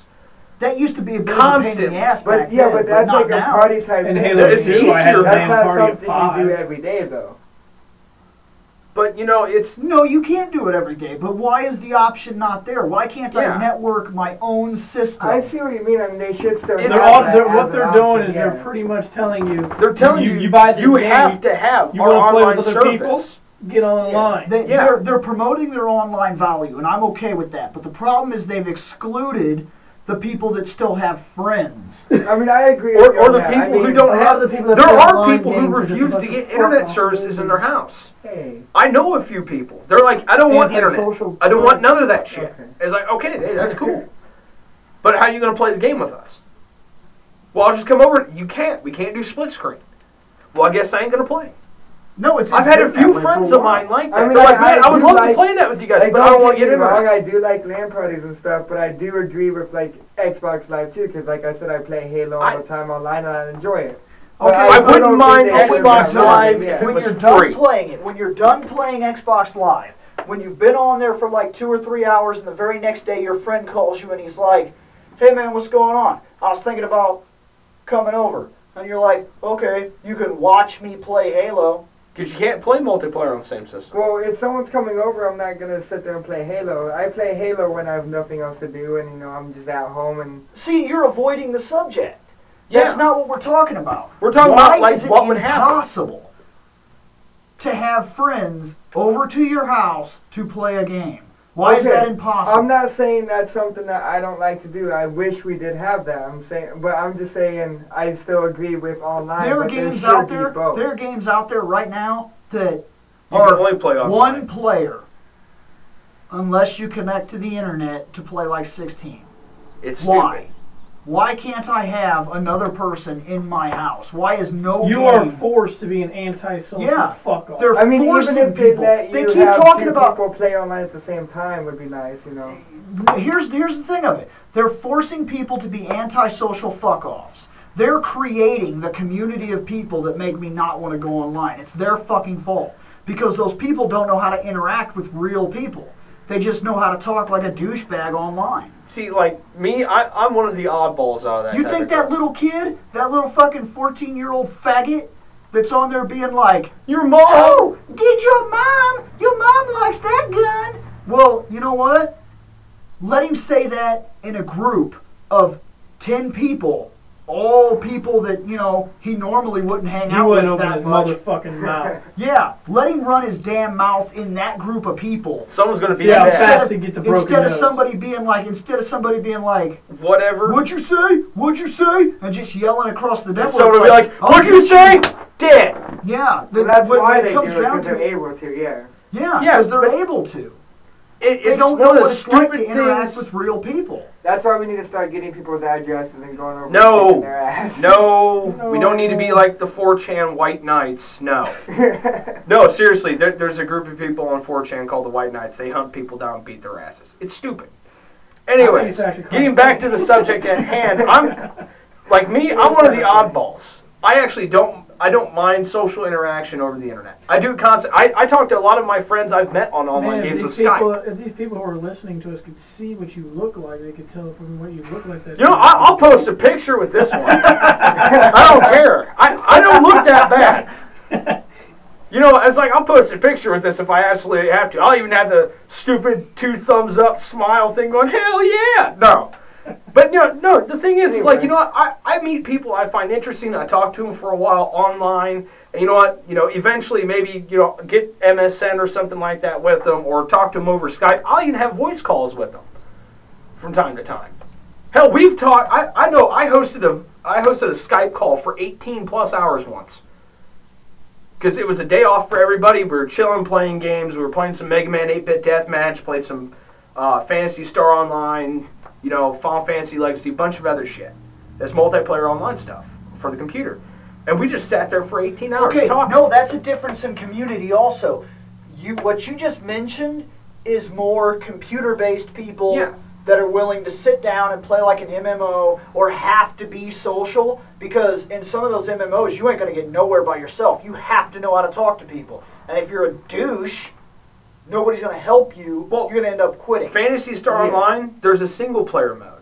That used to be a bit of a pain in Constant. the ass But back yeah, then, but that's not like now. a party type And thing. Halo It's 2, I had easier. a That's LAN not party at something you do five. every day, though. But you know, it's No, you can't do it every day. But why is the option not there? Why can't Yeah. I network my own system? I see what you mean. I mean, they should still. And They're all, they're, what they're doing option, is yeah. they're pretty much telling you they're telling you You- you buy this you game, have to have you our wanna play online with other service. people? get online. They, Yeah. they're, they're promoting their online value, and I'm okay with that. But the problem is they've excluded the people that still have friends. I mean, I agree. Or, or the that. people I who don't have. the people that there are people who games are just a refuse to get internet fuck-off services in their house. Hey, I know a few people. They're like, I don't want internet. Antisocial I don't want none of that shit. Okay. It's like, okay, hey, that's cool. But how are you going to play the game with us? Well, I'll just come over. You can't. We can't do split screen. Well, I guess I ain't going to play. No, it's. I've had a few friends of mine like that. I mean, They're like, I- man, I I would love like- to play that with you guys, Like, but I don't want to get get me wrong, internet. I do like LAN parties and stuff, but I do agree with like Xbox Live too, because like I said, I play Halo all I- the time online and I enjoy it. Okay, But I wouldn't mind think they should Xbox Live that, if it yeah. when was you're done free. playing it, when you're done playing Xbox Live, when you've been on there for like two or three hours, and the very next day your friend calls you and he's like, "Hey man, what's going on? I was thinking about coming over," and you're like, "Okay, you can watch me play Halo." Because you can't play multiplayer on the same system. Well, if someone's coming over, I'm not gonna sit there and play Halo. I play Halo when I have nothing else to do, and you know I'm just at home and See, you're avoiding the subject. Yeah. That's not what we're talking about. We're talking Why about, like, is it what would happen? impossible to have friends over to your house to play a game? Why is that impossible? I'm not saying that's something that I don't like to do. I wish we did have that. I'm saying, but I'm just saying I still agree with online. there are but games should out there. both. There are games out there right now that You can are only play online. one player, unless you connect to the internet to play like 16. It's Why? stupid. Why can't I have another person in my house? Why is no You game? are forced to be an antisocial Yeah. fuck off. They're I mean, forcing even if they people. let they you keep have talking two about people play online at the same time would be nice, you know. here's here's the thing of it. They're forcing people to be antisocial fuck offs. They're creating the community of people that make me not want to go online. It's their fucking fault. Because those people don't know how to interact with real people. They just know how to talk like a douchebag online. See, like me, I, I'm one of the oddballs out of that. You think that little kid, that little fucking 14 year old faggot that's on there being like, Your mom? Oh, did your mom? Your mom likes that gun. Well, you know what? Let him say that in a group of 10 people all people that you know he normally wouldn't hang He out wouldn't with open that his much. motherfucking mouth. Yeah, let him run his damn mouth in that group of people. Someone's gonna be See how mad. fast he gets a broken Instead of nose. somebody being like, instead of somebody being like, Whatever. "What'd you say? What'd you say?" and just yelling across the And network. someone will be like, "I'll "What'd you say?" Dead. Yeah, Well, that's when, why when they it do comes it down because to they're it. able to. Yeah. Yeah, Yeah, because they're but- able to. It, They it's don't know of the what it's like to stupid interact with real people. That's why we need to start getting people's addresses and going over No. and kicking their ass. No, no, we don't need to be like the 4chan White Knights. No. No, seriously, there, there's a group of people on 4chan called the White Knights. They hunt people down and beat their asses. It's stupid. Anyways, getting back to the subject at hand, I'm like me. I'm one of the oddballs. I actually don't. I don't mind social interaction over the internet. I do constant. I, I talk to a lot of my friends I've met on online Man, games with these people, Skype. if these people who are listening to us could see what you look like, they could tell from what you look like. That You know, I, I'll post a picture with this one. I don't care. I, I don't look that bad. You know, it's like I'll post a picture with this if I absolutely have to. I'll even have the stupid two thumbs up smile thing going, hell yeah! No. But know, no, the thing is, is like, you know what, I, I meet people I find interesting, I talk to them for a while online, and you know what, you know, eventually maybe, you know, get MSN or something like that with them, or talk to them over Skype. I'll even have voice calls with them from time to time. Hell, we've talked. I, I know I hosted a I hosted a Skype call for 18 plus hours once. Because it was a day off for everybody. We were chilling, playing games. We were playing some Mega Man 8-bit Deathmatch. Played some uh, Phantasy Star Online. You know, Final Fantasy Legacy. bunch of other shit. That's multiplayer online stuff for the computer. And we just sat there for 18 hours Okay, talking. no, that's a difference in community also. You what you just mentioned is more computer-based people Yeah. that are willing to sit down and play like an MMO or have to be social because in some of those MMOs you ain't gonna get nowhere by yourself. You have to know how to talk to people. And if you're a douche, nobody's gonna help you. Well, you're gonna end up quitting. Phantasy Star Yeah. Online, there's a single player mode.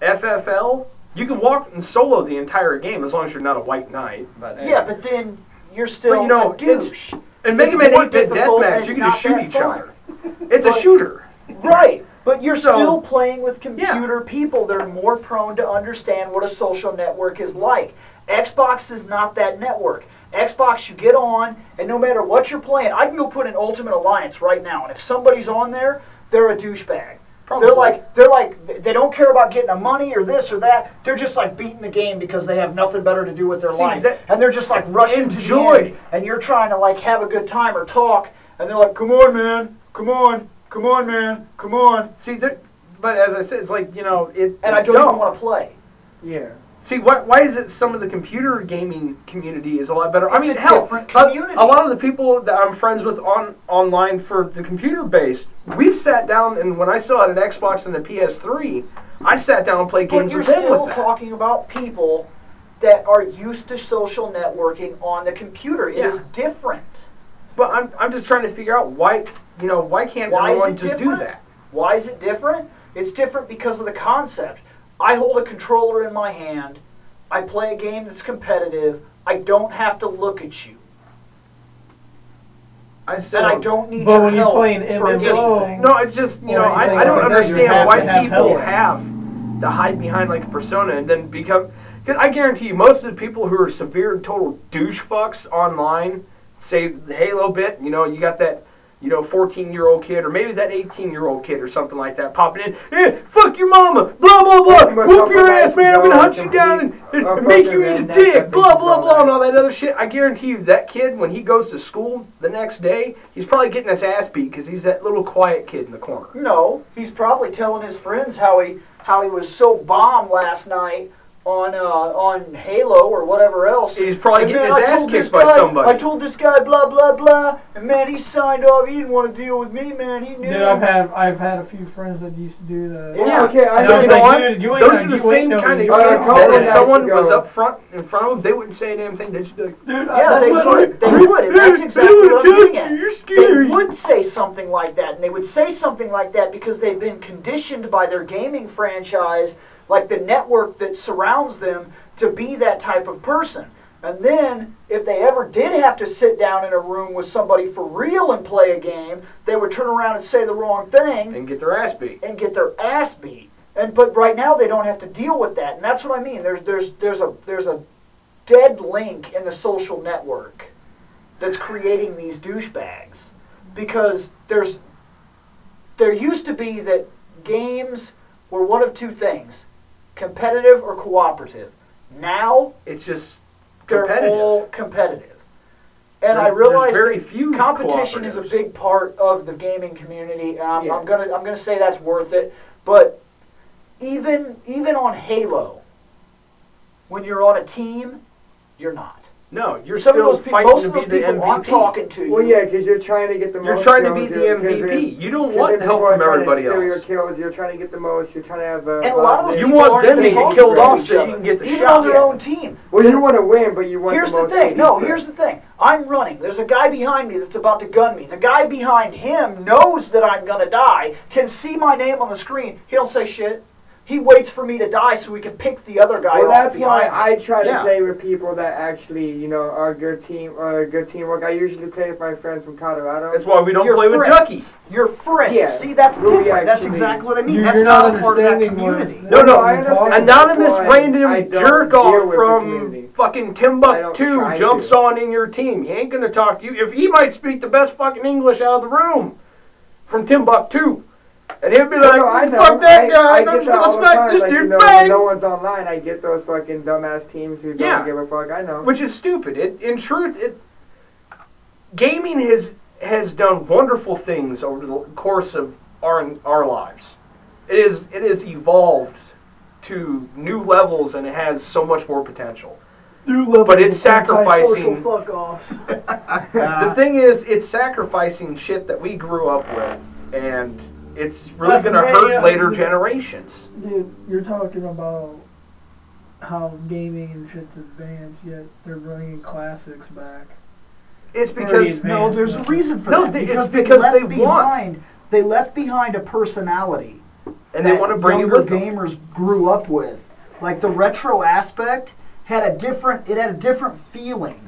FFL, you can walk and solo the entire game as long as you're not a white knight. But yeah, eh. but then you're still But you know, a douche. And Mega Man 8-bit difficult and Deathmatch, you can just shoot each fun. other. It's a shooter. Right, but you're So- still playing with computer people They're more prone to understand what a social network is like. Xbox is not that network. Xbox, you get on, and no matter what you're playing, I can go put an Ultimate Alliance right now, and if somebody's on there, they're a douchebag. Probably. They're like they're like they don't care about getting the money or this or that. They're just like beating the game because they have nothing better to do with their See, life, that- and they're just like rushing Enjoy. to the end, and you're trying to like have a good time or talk, and they're like, "Come on, man, come on, come on, man, come on," See, but as I said, it's like you know, it. and I don't dumb. even want to play. Yeah. See, why, why is it some of the computer gaming community is a lot better? I mean, a hell, different a- community. A, lot of the people that I'm friends with on online for the computer based, we've sat down and when I still had an Xbox and a PS3, I sat down and played But games with them still with that. talking about people that are used to social networking on the computer. It is Yeah. different. But I'm, I'm just trying to figure out why, you know, why can't Why is everyone just different? do that? Why is it different? It's different because of the concept. I hold a controller in my hand. I play a game that's competitive. I don't have to look at you, I still and I don't- don't need But your when you help play an for MMO, anything. No, it's just you know I, I don't like understand why have people help. have to hide behind like a persona and then become. Cause I guarantee you, most of the people who are severe and total douche fucks online, say the Halo bit. You know, you got that. You know, 14 year old kid, or maybe that 18 year old kid, or something like that, popping in. Eh, fuck your mama, blah blah blah. Whoop your ass, man. I'm gonna hunt you down and and, make you eat a dick, blah blah blah, and all that other shit. I guarantee you, that kid, when he goes to school the next day, he's probably getting his ass beat because he's that little quiet kid in the corner. No, he's probably telling his friends how he how he was so bomb last night on uh, on Halo or whatever else. He's probably And, getting man, his I ass kicked this by guy- somebody. I told this guy blah blah blah, and man, he signed off. He didn't want to deal with me, man. He knew. dude, I've had I've had a few friends that used to do that. Yeah. Okay, I And know. I you know like, what? dude, you ain't Those are the same kind of you Uh, ain't kids no- couple that if someone ago- was up front in front of them, they wouldn't say a damn thing. They'd just be like, Dude, Yeah, that's they what would. They would, and that's exactly what I'm getting at. You're they would say something like that, and they would say something like that because they've been conditioned by their gaming franchise, like the network that surrounds them, to be that type of person. And then, if they ever did have to sit down in a room with somebody for real and play a game, they would turn around and say the wrong thing And get their ass beat. and get their ass beat. And but right now they don't have to deal with that, and that's what I mean. There's there's there's a there's a dead link in the social network that's creating these douchebags because there's there used to be that games were one of two things competitive or cooperative. Now It's just they're competitive. all competitive. and There- i realize very few competition is a big part of the gaming community and I'm, Yeah. I'm gonna i'm gonna say that's worth it. But even even on halo when you're on a team you're not No, you're some of still those people fighting most to of be those the people i'm MVP. talking to Well, yeah, because you're trying to get the most. You're most. trying to be kills, the you're- MVP. you're- You don't 'cause want if help people are from trying to everybody steal Your else. kills, you're trying to get the most. You're trying to have a. and a lot of those You people want aren't them to even get talking killed to off each so you other, can get the even shot. on their Yeah. own team Well, you want to win, but you want to. Here's the the most. thing. No, kills. here's the thing. I'm running. There's a guy behind me that's about to gun me. The guy behind him knows that I'm gonna die. Can see my name on the screen. He don't say shit. He waits for me to die so he can pick the other guy Well, off that's why. I try to Yeah. play with people that actually, you know, are good team or good teamwork. I usually play with my friends from Colorado. That's why we don't Your play with friends. duckies. You're friends. Yeah. See, that's Well, we different. That's exactly what I mean. You're- that's not, not a part of that understanding what- community. No, no, I understand. Anonymous That's why random jerk off from fucking I don't Timbuktu jumps to. on in your team. He ain't gonna talk to you. If he might speak the best fucking English out of the room from Timbuktu. And he'll be like, no, I know. fuck that I, guy, I I'm get just that gonna all the smack time. this like, dude, you know, bang! no one's online. I get those fucking dumbass teams who Yeah. don't give a fuck. I know. which is stupid. It, in truth, it gaming has has done wonderful things over the course of our our lives. It is it has evolved to new levels and it has so much more potential. New levels But it's sacrificing- fuck offs. the thing is, it's sacrificing shit that we grew up with, and it's really That's going to hurt yeah. later generations. Dude, you're talking about how gaming and shit's advanced, yet they're bringing classics back. It's because. No, there's a reason for No, that. they- it's because because they they left want. behind they left behind a personality and they want to bring it younger with them. gamers grew up with. Like the retro aspect had a different it had a different feeling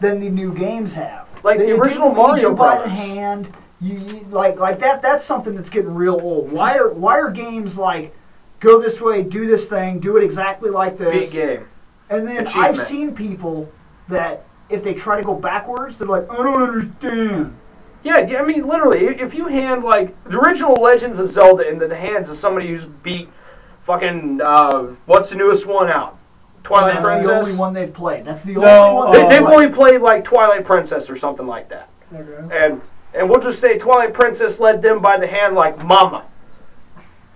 than the new games have. Like the original didn't Mario you by the Brothers. hand. You, you like like that that's something that's getting real old. Why are why are games like go this way, do this thing, do it exactly like this? Beat game. And then I've seen people that if they try to go backwards, they're like, I don't understand. Yeah, yeah, I mean, literally, if you hand like the original Legends of Zelda into the hands of somebody who's beat fucking uh, what's the newest one out? Twilight That's Princess. the only one they've played. That's the No, only one They, they've only played like Twilight Princess or something like that, Okay. and and we'll just say Twilight Princess led them by the hand like Mama.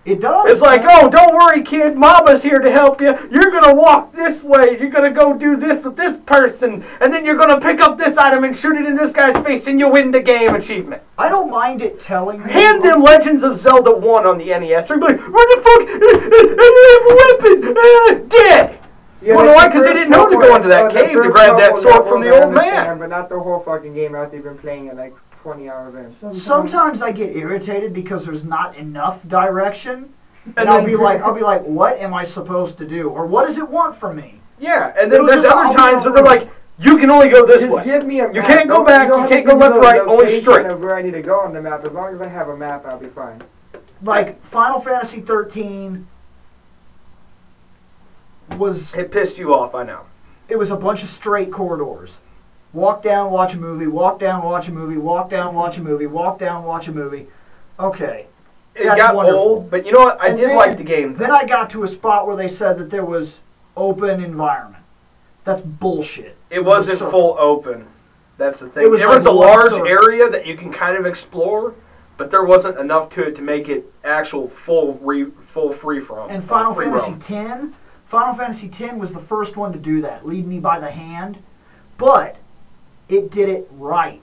It does. It's like, oh, don't worry, kid. Mama's here to help you. You're gonna walk this way. You're gonna go do this with this person, and then you're gonna pick up this item and shoot it in this guy's face, and you win the game achievement. I don't mind it telling. Hand them Legends of Zelda 1 on the NES. They're like, where the fuck? I have a weapon! Dead! Yeah, Well, like why? the 'Cause they didn't know to go into that cave to grab that sword from the old man. But not the whole fucking game after you've been playing it like 20 hours in. Sometimes I get irritated because there's not enough direction, and, And I'll be like, I'll be like, what am I supposed to do, or what does it want from me? Yeah, and then It was there's just other all times where they're like, you can only go this Just way. give me a You can't go Don't- back, don't you can't go left, right, only straight. Of where I need to go on the map. As long as I have a map, I'll be fine. Like Final Fantasy 13 was It pissed you off, I know. it was a bunch of straight corridors. Walk down, watch a movie. Walk down, watch a movie. Walk down, watch a movie. Walk down, watch a movie. Okay. It That's got wonderful. old, but you know what? I And did then- like the game. Then I got to a spot where they said that there was open environment. That's bullshit. It wasn't circle. full open. That's the thing. It was there like was a large circle. area that you can kind of explore, but there wasn't enough to it to make it actual full re, full free from. And Final free Fantasy roam. X, Final Fantasy X was the first one to do that, lead me by the hand, but it did it right.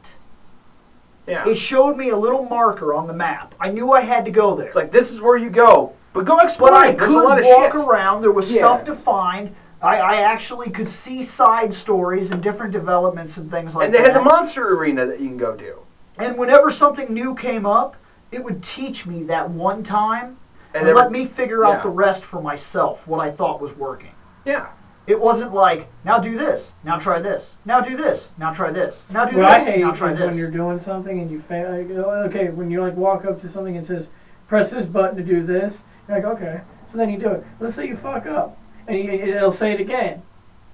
Yeah. It showed me a little marker on the map. I knew I had to go there. It's like this is where you go, but go explore. but I There's could a lot of walk shit. around. There was Yeah. stuff to find. I, I actually could see side stories and different developments and things like that. and they that. had the monster arena that you can go do. and whenever something new came up, it would teach me that one time And and, let were- me figure yeah. out the rest for myself, what I thought was working. Yeah. It wasn't like, now do this, now try this, now do this, now try this, now do What I this, hate now is try when you're doing something and you fail. Like, oh, okay, when you like walk up to something and says, "Press this button to do this," you're like, "Okay," So then you do it. Let's say you fuck up, and you, it'll say it again.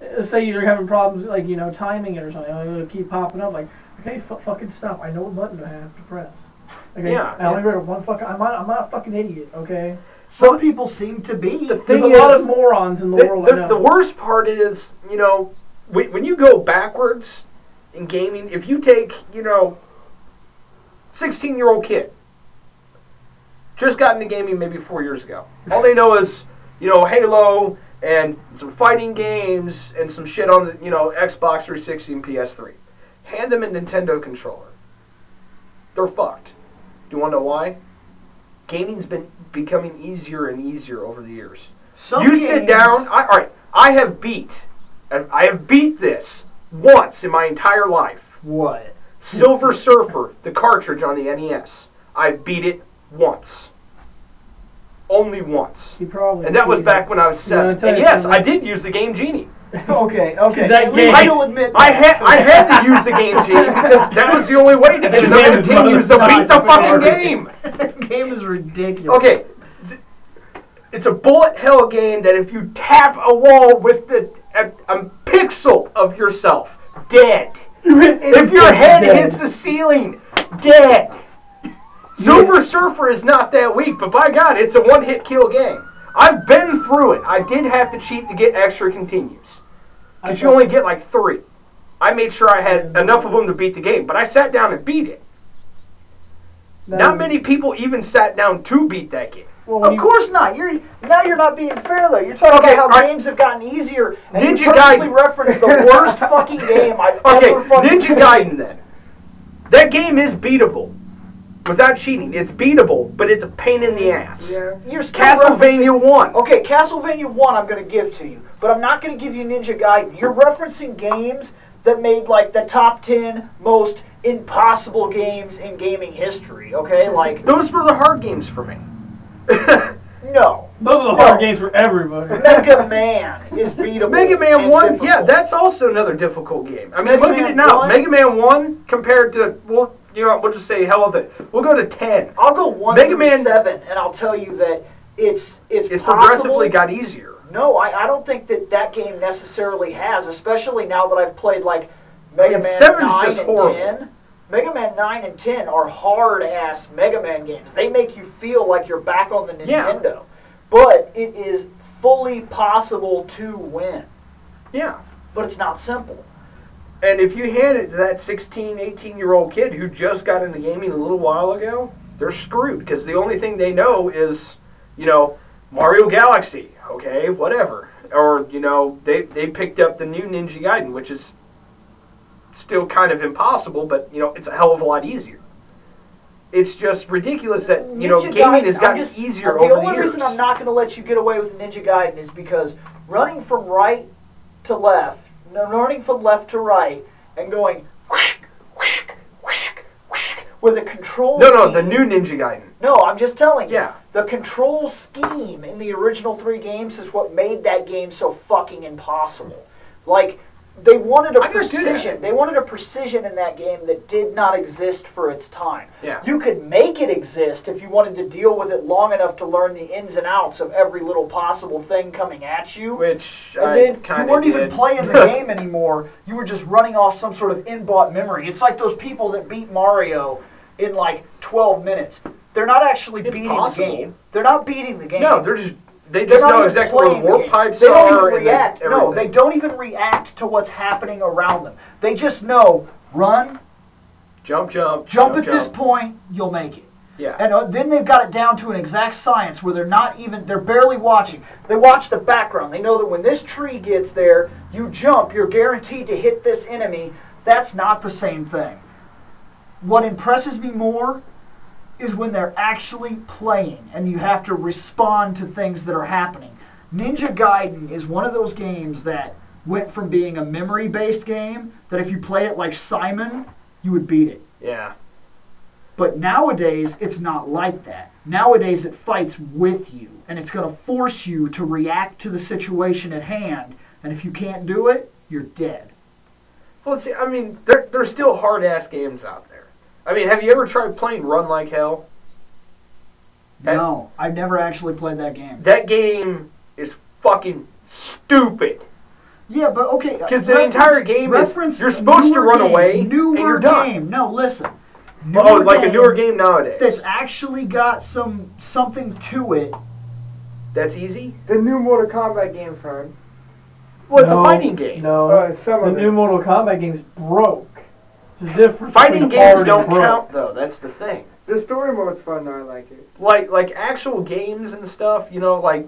Let's say you're having problems like you know timing it or something. It'll keep popping up like, okay, f- fucking stop. I know what button I have to press. Okay, Yeah, I only yeah. read one fucking. I'm not. I'm not a fucking idiot. Okay. Some people seem to be. The thing There's a lot of morons in the, the, world. the, the worst part is, you know, when, when you go backwards in gaming, if you take, you know, 16 year old kid, just got into gaming maybe four years ago. All they know is, you know, Halo and some fighting games and some shit on the, you know, Xbox 360 and PS3. Hand them a Nintendo controller. They're fucked. Do you want to know why? Gaming's been becoming easier and easier over the years Some you sit down. I, all right, I have beat, I have beat this once in my entire life. What? Silver Surfer, the cartridge on the NES. I beat it once, only once, He probably. and that was back when I was You seven. And yes. I did use the Game Genie. Okay, okay. That game- you'll admit I that. had I had to use the Game Genie because that was the only way to get The another game is to beat the fucking hard. game. the game is ridiculous. Okay, it's a bullet hell game that if you tap a wall with the a, a pixel of yourself, dead. if your head hits the ceiling, dead. Silver Surfer is not that weak, but by God, it's a one-hit kill game. I've been through it. I did have to cheat to get extra continues, because you only get like three. I made sure I had enough of them to beat the game, but I sat down and beat it. Not many people even sat down to beat that game. Well, Of you- course not. You're now you're not being fair though. You're talking Okay, about how I- games have gotten easier, and Ninja you Gaiden. referenced the worst fucking game I've Okay, ever fucking Ninja seen. Gaiden then. That game is beatable. Without cheating, it's beatable, but it's a pain in the ass. Yeah. You're still referencing- Castlevania 1. Okay, Castlevania 1 I'm going to give to you, but I'm not going to give you Ninja Gaiden. You're referencing games that made like the top 10 most impossible games in gaming history, okay? Like, Those were the hard games for me. no. those are the hard No. games for everybody. Mega Man is beatable. Mega Man and 1, difficult. yeah, that's also another difficult game. I mean, Mega look at it now. 1? Mega Man 1 compared to, well, you know, we'll just say hell with it. We'll go to 10. I'll go 1 Mega Man- 7, and I'll tell you that it's it's, It's possible. progressively got easier. No, I, I don't think that that game necessarily has, especially now that I've played like Mega Man seven's 9 just and horrible. 10. Mega Man 9 and 10 are hard ass Mega Man games. They make you feel like you're back on the Yeah. Nintendo. But it is fully possible to win. Yeah. But it's not simple. And if you hand it to that 16, 18 year old kid who just got into gaming a little while ago, they're screwed because the only thing they know is, you know, Mario Galaxy, okay, whatever. Or, you know, they, they picked up the new Ninja Gaiden, which is still kind of impossible, but, you know, it's a hell of a lot easier. It's just ridiculous that, you know, gaming Gaiden- has gotten just- easier the over the only reason I'm not going to let you get away with Ninja Gaiden is because running from right to left, running from left to right, and going whack, whack, whack, whack, with a control. no, no, scheme- the new Ninja Gaiden. No, I'm just telling you. Yeah. The control scheme in the original three games is what made that game so fucking impossible. Like, they wanted a I precision. They wanted a precision in that game that did not exist for its time. Yeah. You could make it exist if you wanted to deal with it long enough to learn the ins and outs of every little possible thing coming at you. Which And I then you weren't even playing the game anymore. You were just running off some sort of in-bought memory. It's like those people that beat Mario in like 12 minutes. They're not actually It's beating possible. the game. They're not beating the game. No, they're just, they just know exactly where warp pipes they don't are even react. No, they don't even react to what's happening around them. They just know run, Jump, jump, Jump at this point, you'll make it. Yeah. And uh, then they've got it down to an exact science where they're not even, they're barely watching. They watch the background. They know that when this tree gets there, you jump, you're guaranteed to hit this enemy. That's not the same thing. What impresses me more is when they're actually playing and you have to respond to things that are happening. Ninja Gaiden is one of those games that went from being a memory based game that if you played it like Simon, you would beat it. Yeah. But nowadays, it's not like that. Nowadays, it fights with you, and it's going to force you to react to the situation at hand. And if you can't do it, you're dead. Well, see, I mean, there, there's still hard ass games out there. I mean, have you ever tried playing Run Like Hell? That- No, I've never actually played that game. That game is fucking stupid. Yeah, but okay. Because the entire game is you're supposed to run game, away and you're done. game. No, listen. Oh, like a newer game nowadays. that's actually got some something to it. That's easy. The new Mortal Kombat game, son. Well, it's No, a fighting game. No, Uh, some the of new it. Mortal Kombat game's broke. There's a difference. Fighting games don't and broke. count though. That's the thing. The story mode's fun though. I like it. Like like actual games and stuff. You know, like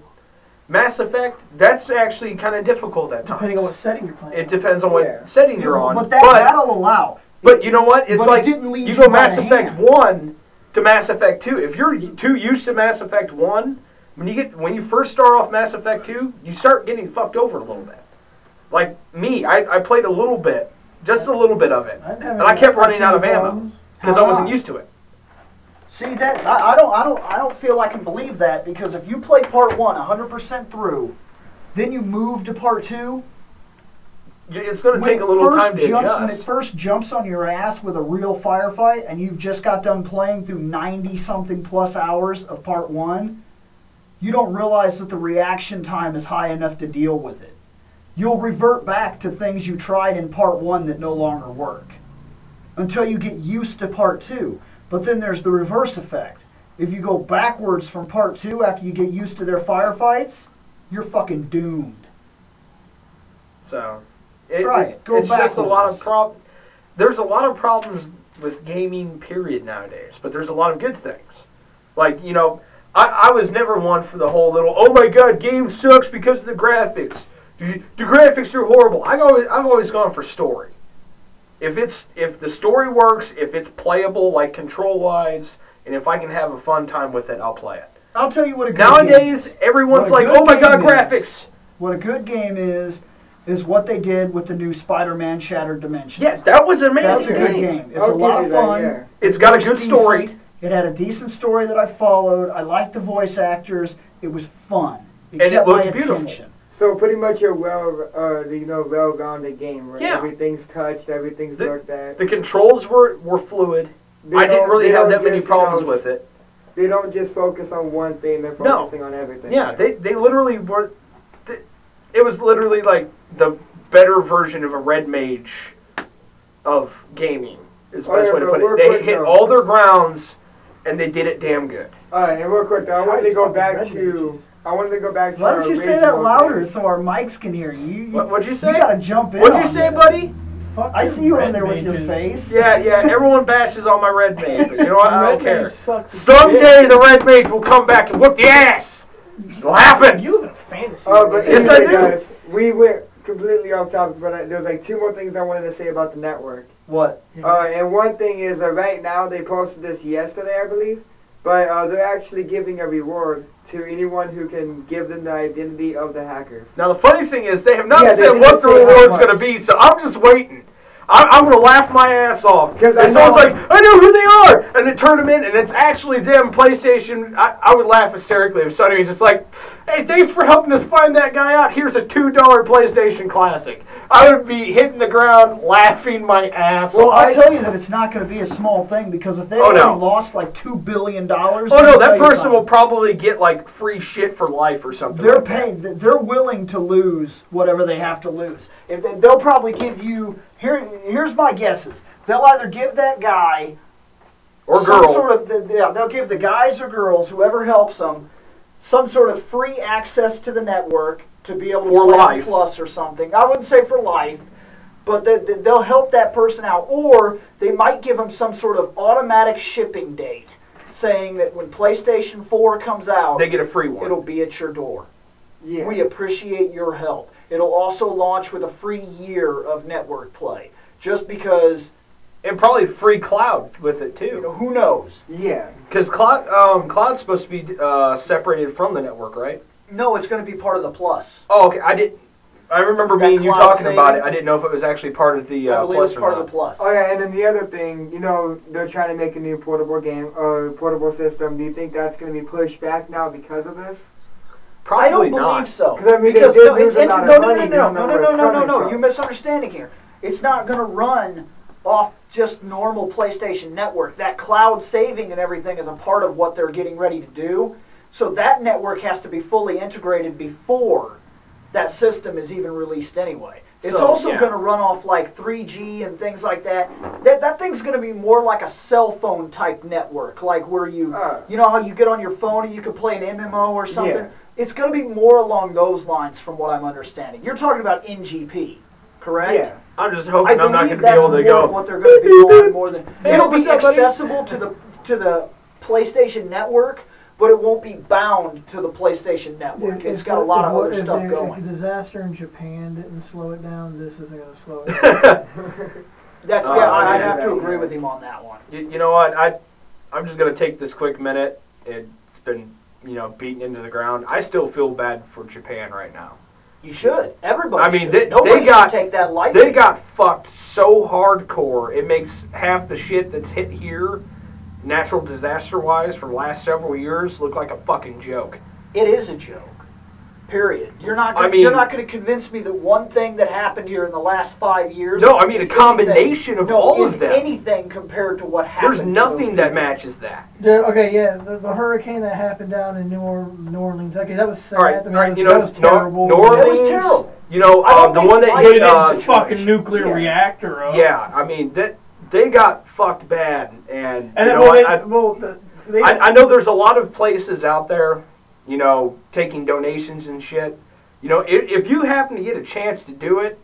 Mass Effect. That's actually kind of difficult at times. Depending on what setting you're playing. it depends on what Yeah. setting you're on. But that but, that'll allow. but you know what? It's but it like didn't lead you you go by Mass Effect hand. one to Mass Effect two. If you're too used to Mass Effect one, when you get when you first start off Mass Effect two, you start getting fucked over a little bit. Like me, I, I played a little bit, just a little bit of it, and I kept running out of ammo because I wasn't used to it. See that I, I don't I don't I don't feel I can believe that because if you play part one 100% through, then you move to part two. It's going to take a little time to jumps, When it first jumps on your ass with a real firefight, and you've just got done playing through 90 something plus hours of part one, you don't realize that the reaction time is high enough to deal with it. You'll revert back to things you tried in part one that no longer work until you get used to part two. But then there's the reverse effect. If you go backwards from part two after you get used to their firefights, you're fucking doomed. So it, Try it. Go it's just a lot of backwards. prob. There's a lot of problems with gaming, period, nowadays. But there's a lot of good things. Like you know, I, I was never one for the whole little oh my god, game sucks because of the graphics. The, the graphics are horrible. I always I've always gone for story. If it's if the story works, if it's playable like control wise, and if I can have a fun time with it, I'll play it. I'll tell you what a good game Nowadays, is. everyone's like, oh my god, is- graphics. What a good game is, is what they did with the new Spider-Man Shattered Dimensions. Yeah, that was an That's amazing a good game. game. It's I'll a lot of you that, fun. yeah. It's got a Looks good story. It had a decent story that I followed. I liked the voice actors. It was fun. It And it kept looked my beautiful. attention. So pretty much a well, uh, you know, well-rounded game where Yeah. everything's touched, everything's The- looked at. The controls were, were fluid. They I didn't really have don't that many just, you problems know, with it. They don't just focus on one thing; they're No. focusing on everything. Yeah, they, they literally were. th- It was literally like the better version of a red mage of gaming. Is the Oh, best yeah, way to put it. They hit though. all their grounds, and they did it damn good. All right, and real quick, though, I wanted to go back red to. I wanted to go back to. Why don't you say that louder thing. so our mics can hear you? You, What, what'd you say? you say? gotta jump in. What'd you on say, this. buddy? Fuck I see you over there with your mages. face. Yeah, yeah. Everyone bashes on my red mage, but you know what? I don't care. sucks Someday the red mage will come back and whoop the ass. It'll happen. You live in a fantasy. Oh, but world. Yes, I do. guys, we went completely off topic, but I, there's like two more things I wanted to say about the network. What? Uh, and one thing is, uh, right now they posted this yesterday, I believe, but uh, they're actually giving a reward to anyone who can give them the identity of the hacker. Now the funny thing is, they have not Yeah, said what the reward's going to be, so I'm just waiting. I, I'm going to laugh my ass off. I And someone's know- like, I know who they are! And they turn them in, and it's actually them, PlayStation. I, I would laugh hysterically if somebody was just like, hey, thanks for helping us find that guy out. Here's a $2 PlayStation Classic. I would be hitting the ground laughing my ass Well, off. I'll tell you that it's not going to be a small thing because if they Oh, already no. lost like two billion dollars, Oh no, that person will probably get like free shit for life or something. They're like paid. They're willing to lose whatever they have to lose. If they, they'll probably give you here. Here's my guesses. They'll either give that guy Or some girl. sort of yeah, they'll give the guys or girls whoever helps them some sort of free access to the network to be able to For play on life. plus or something. I wouldn't say for life, but they, they- they'll help that person out, or they might give them some sort of automatic shipping date, saying that when PlayStation 4 comes out, they get a free one. it'll be at your door. Yeah. We appreciate your help. It'll also launch with a free year of network play, just because and probably free cloud with it you know too. who knows. yeah. Because cloud, um, cloud's supposed to be uh, separated from the network, right? No, it's going to be part of the plus. Oh, okay. I did. I remember That me and you cloud talking about it. I didn't know if it was actually part of the I uh, believe plus it's or part not. of the plus. Oh yeah, and then the other thing, you know, they're trying to make a new portable game, uh, portable system. Do you think that's going to be pushed back now because of this? Probably I don't not. believe so. 'Cause, I mean, they because did no, lose it's, a it's, lot no, of no, no, money, no, don't no, know no, where no, it's no, no, coming no. from. You're misunderstanding here. It's not going to run off just normal PlayStation Network. That cloud saving and everything is a part of what they're getting ready to do. So that network has to be fully integrated before that system is even released anyway. It's So, also yeah. going to run off like 3G and things like that. That that thing's going to be more like a cell phone type network, like where you Uh. you know how you get on your phone and you can play an MMO or something. Yeah. It's going to be more along those lines, from what I'm understanding. You're talking about NGP, correct? Yeah. I'm just hoping I'm not going to be able to go. what they're going to be going more than. It'll be what's up, buddy? accessible to the to the PlayStation Network, but it won't be bound to the PlayStation Network. If- It's if- got a lot of other stuff the- If going. the disaster in Japan didn't slow it down, this isn't going to slow it down. That's Oh, yeah. I, I'd yeah, have to agree yeah. with him on that one. you, you know what? I I'm just going to take this quick minute. It's been you know beaten into the ground. I still feel bad for Japan right now. You should. Everybody. I mean, should. they- they Nobody should got- take that lightly. They got fucked so hardcore. It makes half the shit that's hit here, natural disaster wise, for the last several years, look like a fucking joke. It is a joke. Period. You're not. I Gonna, mean- you're not going to convince me that one thing that happened here in the last five years. No, I mean, a combination anything, of no, all is of them. anything compared to what happened. There's nothing that people. matches that. There- okay, yeah, the, the hurricane that happened down in New, or- New Orleans. Okay, that was sad. All right, I mean, all right, was, you know, that was Nor- terrible. New It was terrible. You know, I don't uh, the one that hit. is Uh, such- fucking nuclear Yeah. reactor up. yeah, I mean that they got fucked bad, and, And you know, well, they, I, well, the, they, I, I know there's a lot of places out there, you know, taking donations and shit. You know, if, if you happen to get a chance to do it,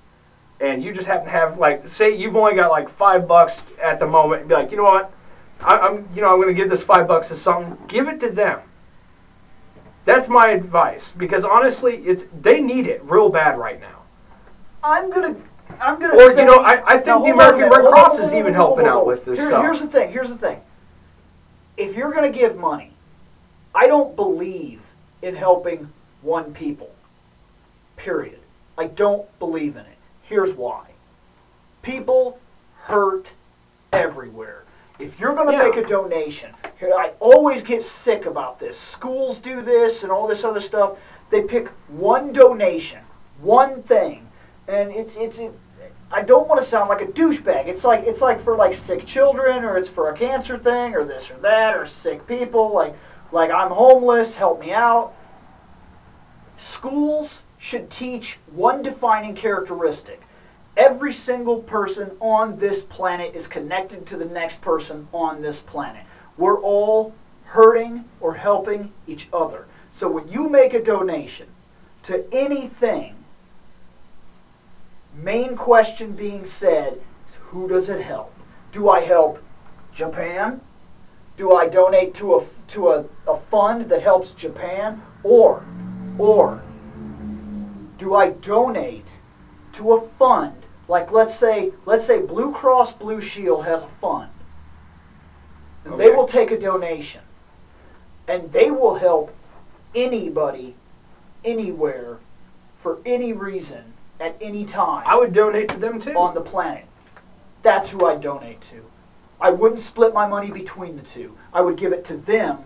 and you just happen to have like, say you've only got like five bucks at the moment, and be like, you know what, I, I'm, you know, I'm gonna give this five bucks to something. Give it to them. That's my advice because honestly, it's they need it real bad right now. I'm gonna. I'm gonna. Or say, you know, I, I think the hold on a American. Red Cross is even helping out with this Here- stuff. Here's the thing. Here's the thing. If you're gonna give money, I don't believe in helping one people. Period. I don't believe in it. Here's why. People hurt everywhere. If you're going to Yeah. make a donation, I always get sick about this. Schools do this and all this other stuff. They pick one donation, one thing, and it's it's. It, I don't want to sound like a douchebag. It's like it's like for like sick children, or it's for a cancer thing, or this or that, or sick people. Like like I'm homeless, help me out. Schools should teach one defining characteristic. Every single person on this planet is connected to the next person on this planet. We're all hurting or helping each other. So when you make a donation to anything, main question being said, who does it help? Do I help Japan? Do I donate to a to a, a fund that helps Japan? Or or do I donate to a fund like let's say let's say Blue Cross Blue Shield has a fund. And they will take a donation and they will help anybody anywhere for any reason at any time I would donate to them too. on the planet. That's who I'd donate to. I wouldn't split my money between the two. I would give it to them.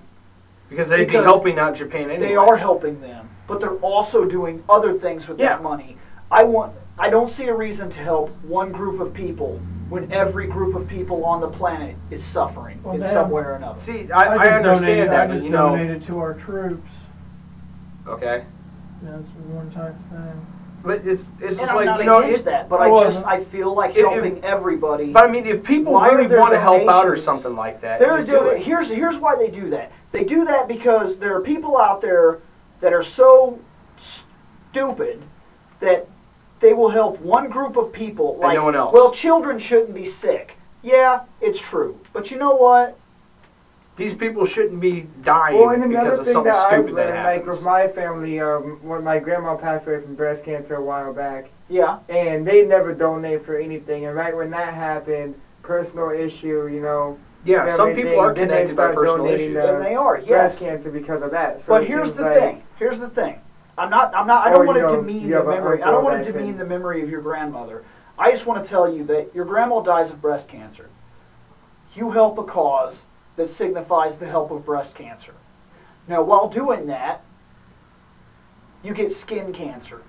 because they'd because be helping out Japan anyway. They are helping them, but they're also doing other things with Yeah. that money. I want I don't see a reason to help one group of people when every group of people on the planet is suffering Well, in they some way or another. See, I, I, just understand donated, that, I just you know, donated to our troops. okay. That's one type of thing. But it's it's and just I'm like not you know, against it, that, but I I just. I feel like If- if- helping everybody. but I mean, if people really want to help out or something like that, They're doing it. here's here's why they do that. They do that because there are people out there that are so stupid that they will help one group of people And like no one else. well children shouldn't be sick. Yeah, it's true. But you know what? These people shouldn't be dying Well, and another because of thing something that I've stupid that learned, like with my family, um, when my grandma passed away from breast cancer a while back, Yeah. and they never donate for anything. And right when that happened, personal issue, you know, yeah, some people everything, are then they connected by personal donating issues. to- And they are, yes. breast cancer because of that. So But here's the like- thing. Here's the thing. I'm not. I'm not. I don't want to know, demean the memory. I don't want to demean can- the memory of your grandmother. I just want to tell you that your grandma dies of breast cancer. You help a cause that signifies the help of breast cancer. Now, while doing that, you get skin cancer.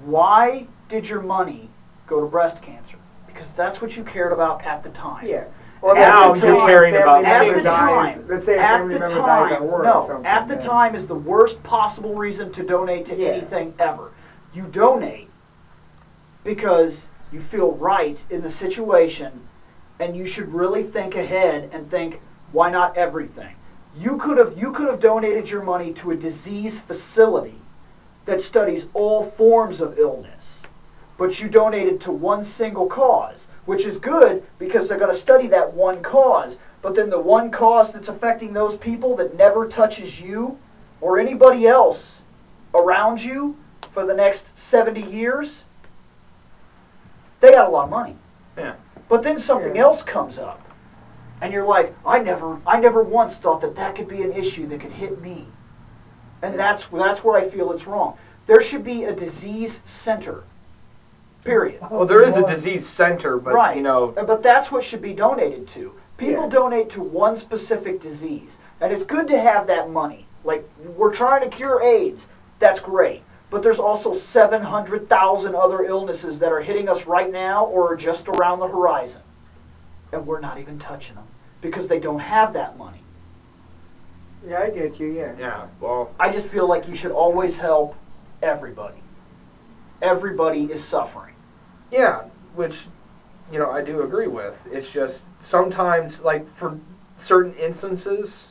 Why did your money go to breast cancer because that's what you cared about at the time. Yeah. Or At Now you're time- caring about at the dies- time, Let's say at the time, at work or no, at the time is the worst possible reason to donate to Yeah. anything ever. You donate because you feel right in the situation, and you should really think ahead and think, why not everything? You could have you could have donated your money to a disease facility that studies all forms of illness, but you donated to one single cause, which is good because they're going to study that one cause. But then the one cause that's affecting those people that never touches you or anybody else around you for the next 70 years, they got a lot of money. Yeah. But then something Yeah. else comes up, and you're like, I never, I never once thought that that could be an issue that could hit me, and that's that's where I feel it's wrong. There should be a disease center. Period. Well, oh, there is a disease center, but right. you know, But that's what should be donated to. People Yeah. donate to one specific disease, and it's good to have that money. Like we're trying to cure AIDS, that's great. But there's also 700,000 other illnesses that are hitting us right now or are just around the horizon. And we're not even touching them because they don't have that money. Yeah, I get you. Yeah. yeah. Well, I just feel like you should always help everybody. Everybody is suffering. Yeah, which you know I do agree with. It's just sometimes, like for certain instances,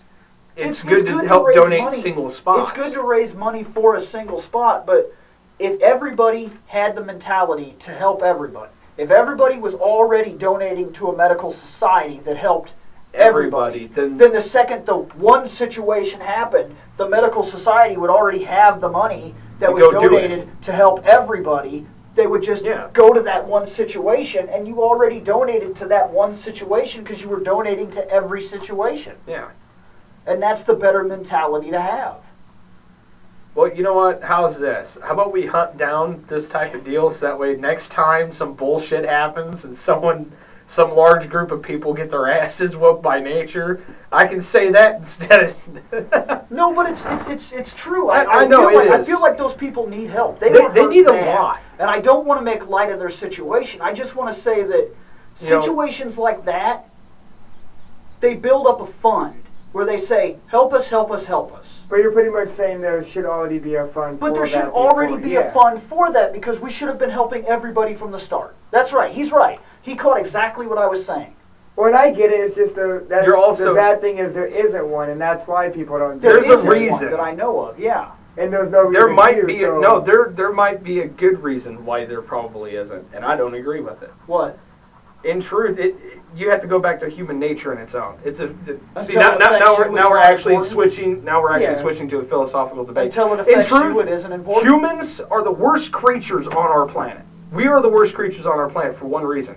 it's, It's- good good to help donate money. single spots. It's good to raise money for a single spot, but if everybody had the mentality to help everybody, if everybody was already donating to a medical society that helped everybody, everybody. Then then the second the one situation happened, the medical society would already have the money that was go do donated to help everybody. They would just Yeah. go to that one situation, and you already donated to that one situation because you were donating to every situation. yeah. And that's the better mentality to have. Well, you know what? How's this? How about we hunt down this type of deal so that way next time some bullshit happens and someone, some large group of people get their asses whooped by nature, I can say that instead of. No, but it's it's it's, it's true. I- I know feel it like, I feel like those people need help. They They- they need a bad. lot. And I don't want to make light of their situation. I just want to say that You know- situations like that, they build up a fund where they say, "Help us, help us, help us." But you're pretty much saying there should already be a fund. But for there should that already before- be yeah. a fund for that because we should have been helping everybody from the start. That's right. He's right. He caught exactly what I was saying. Well, and I get it. It's just the that's, You're also- the bad thing is there isn't one, and that's why people don't. do There's it. a isn't one reason. that I know of. Yeah. and there's no. there might to, be a, so- no there there might be a good reason why there probably isn't, and I don't agree with it. What? In truth, it you have to go back to human nature in its own. It's a it, see now, now, now we're now we're actually important? switching now we're actually Yeah. switching to a philosophical debate. Until it in truth, you, it isn't important. Humans are the worst creatures on our planet. We are the worst creatures on our planet for one reason.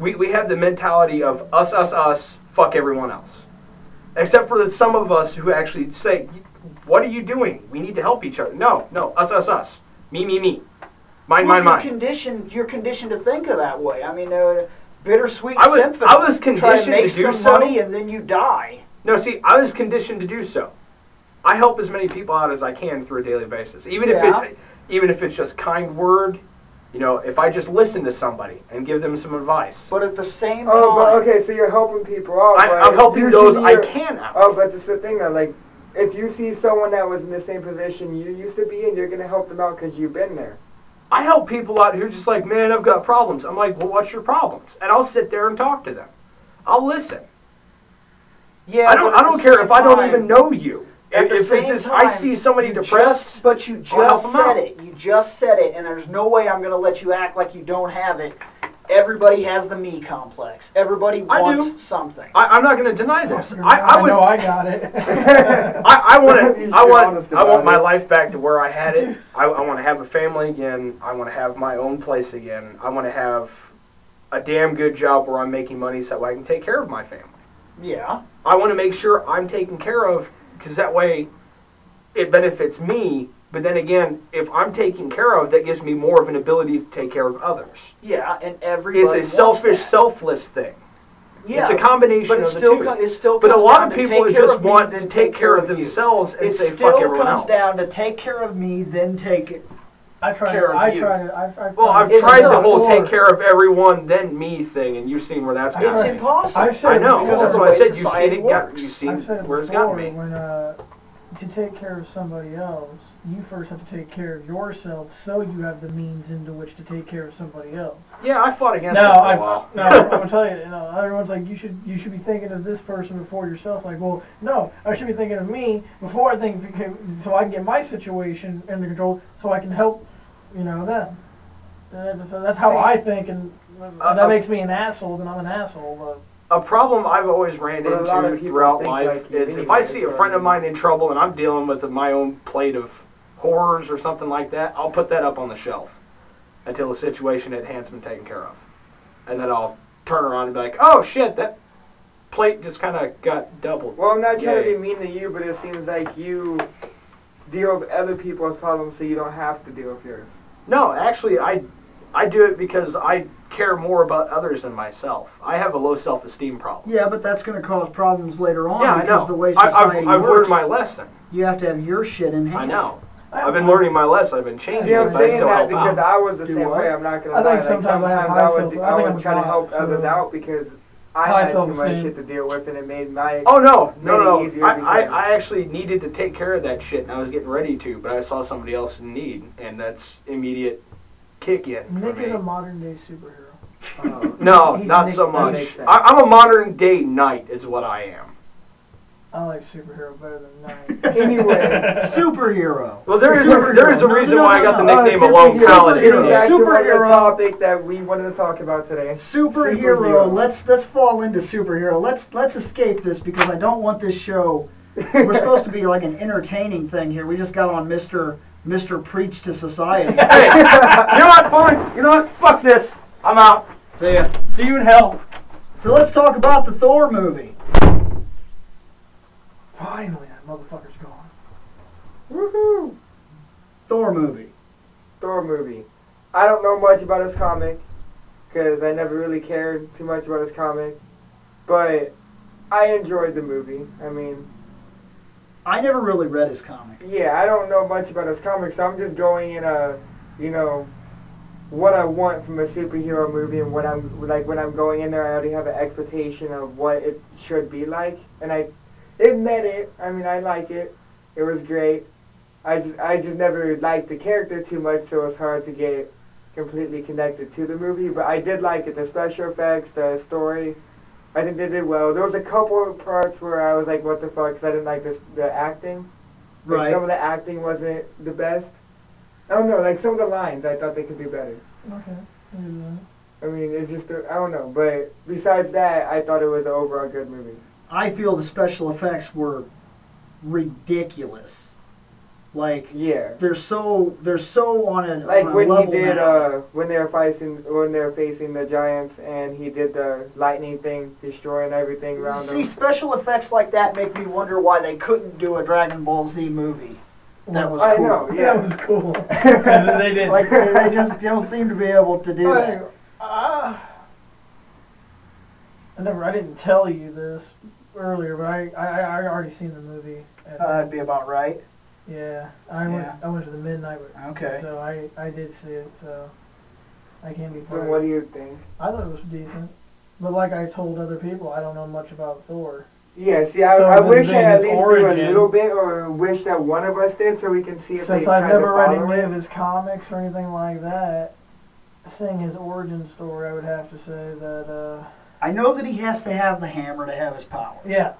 We, we have the mentality of us, us, us, fuck everyone else. Except for the, some of us who actually say, What are you doing? We need to help each other. No, no, us, us, us. Me, me, me. Mine, Well, mine, you're mine. conditioned. You're conditioned to think of that way. I mean, uh, bittersweet I was- symphony. I was Try to conditioned make to do some so. money and then you die. No, see, I was conditioned to do so. I help as many people out as I can through a daily basis, even if it's even if it's just kind word. You know, if I just listen to somebody and give them some advice, But at the same time, Oh, but okay, so you're helping people out. I, but I'm helping usually those I you're- can out. Oh, but that's the thing though, like, if you see someone that was in the same position you used to be in, you're gonna help them out because you've been there. I help people out who are just like, man, I've got problems. I'm like, well, what's your problems? And I'll sit there and talk to them. I'll listen. yeah, I don't. I don't care if I don't even know you. At If, the if it's just I see somebody depressed, just- but you just said out. it. You just said it, and there's no way I'm going to let you act like you don't have it. Everybody has the me complex. Everybody I wants do. something. I, I'm not going to deny this. Fucker, I, I would. know I got it. I, I want He's to. I want. I want my it. life back to where I had it. I, I want to have a family again. I want to have my own place again. I want to have a damn good job where I'm making money so I can take care of my family. Yeah. I want to make sure I'm taken care of because that way it benefits me. But then again, if I'm taken care of, that gives me more of an ability to take care of others. Yeah, and everybody It's a wants selfish, that. selfless thing. Yeah, it's a combination but it of the still two. co- it still But a lot of people just of want to take take care of you. themselves and It say still fuck everyone else. It comes down to take care of me, then take I tried. care of I you. tried. I, I Well, I've It's tried the whole take care of everyone, then me thing, and you've seen where that's I It's gotten tried. impossible. I've said I know. That's the what I said. You've seen it. Got, works. you've seen I've said it where it's gotten me. When uh, to take care of somebody else, you first have to take care of yourself, so you have the means into which to take care of somebody else. Yeah, I fought against No, it for I, a while. no, I'm gonna tell you, you know, everyone's like, you should, you should be thinking of this person before yourself. Like, well, no, I should be thinking of me before I think, so I can get my situation under control, so I can help, you know, them. And that's, so that's how See- I think, and, and Uh, that uh, makes me an asshole. Then I'm an asshole. A problem I've always ran But a lot of into throughout life like you is if I see a friend of mine in trouble and I'm dealing with my own plate of horrors or something like that, I'll put that up on the shelf until the situation at hand's been taken care of. And then I'll turn around and be like, oh shit, that plate just kind of got doubled. Well, I'm not trying to Yay. be mean to you, but it seems like you deal with other people's problems so you don't have to deal with yours. No, actually, I, I do it because I care more about others than myself. I have a low self-esteem problem. Yeah, but that's going to cause problems later on Yeah, I because know. the way society I've, I've works, learned my lesson. you have to have your shit in hand. I know. But I've been learning my lesson. I've been changing See, it, I'm but I saying still that help because out. I was the Do same what? way. I'm not gonna I lie. think like, sometimes I have sometimes high I would, self- I I think would I'm try to high, help so- others out because I had too much self-esteem. shit to deal with, and it made my. Oh no, made no, it no! easier I, I, because- I actually needed to take care of that shit, and I was getting ready to, but I saw somebody else in need, and that's immediate kick in for Nick me. is a modern day superhero. Uh, No, He's not Nick- so that much. makes sense. I, I'm a modern day knight, is what I am. I like superhero better than Knight. Anyway, Superhero. Well, there is a, there is a reason no, why no, I got the nickname uh, Alone superhero- Paladin. Getting Superhero. back to the Superhero. topic that we wanted to talk about today. Superhero. Superhero. Let's let's fall into superhero. Let's let's escape this because I don't want this show. We're supposed to be like an entertaining thing here. We just got on Mister Mister Preach to Society. Hey, you know what? Fine. You know what? Fuck this. I'm out. See ya. See you in hell. So let's talk about the Thor movie. Finally, that motherfucker's gone. Woohoo! Thor movie. Thor movie. I don't know much about his comic because I never really cared too much about his comic, but I enjoyed the movie. I mean, I never really read his comic. yeah, I don't know much about his comic, so I'm just going in a, you know, what I want from a superhero movie and what I'm like when I'm going in there. I already have an expectation of what it should be like, and I, it met it. I mean, I like it. It was great. I just, I just never liked the character too much, so it's hard to get completely connected to the movie. But I did like it. The special effects, the story. I think they did well. There was a couple of parts where I was like, "What the fuck?" Because I didn't like this, the acting. Like, Right. Some of the acting wasn't the best. Oh, I don't know. Like some of the lines, I thought they could be better. Okay. Yeah. I mean, it's just I I don't know. But besides that, I thought it was an overall good movie. I feel the special effects were ridiculous. Like Yeah. they're so they're so on a Like on a when he did now. uh when they were facing when they were facing the giants and he did the lightning thing, destroying everything around See, them. special effects like that make me wonder why they couldn't do a Dragon Ball Z movie. That was I cool. know, That yeah. was cool. they did. Like they, they just don't seem to be able to do Hey, that. uh, I never. I didn't tell you this earlier, but I I, I already seen the movie. At, Uh, that'd be about right. yeah, I went. I went to the midnight. With, Okay. So I I did see it. So I can't be. So part what do you think? I thought it was decent, but like I told other people, I don't know much about Thor. Yeah, see, I, So I wish I at least knew a little bit, or wish that one of us did, so we can see if they Since tried I've never read any of his comics or anything like that, seeing his origin story, I would have to say that. uh I know that he has to have the hammer to have his power. Yeah.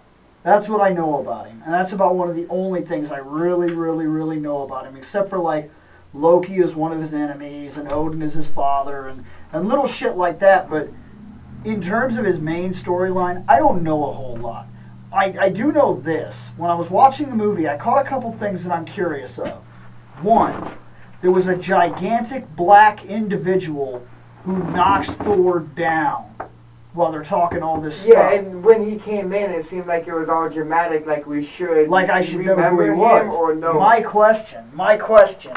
That's what I know about him, and that's about one of the only things I really, really, really know about him. Except for like Loki is one of his enemies, and Odin is his father, and and little shit like that. But in terms of his main storyline, I don't know a whole lot. I, I do know this. When I was watching the movie, I caught a couple things that I'm curious of. One, there was a gigantic black individual who knocks Thor down while they're talking all this Yeah, stuff. and when he came in, it seemed like it was all dramatic, like we should. like I should know who remember he him was. or no. My question, my question,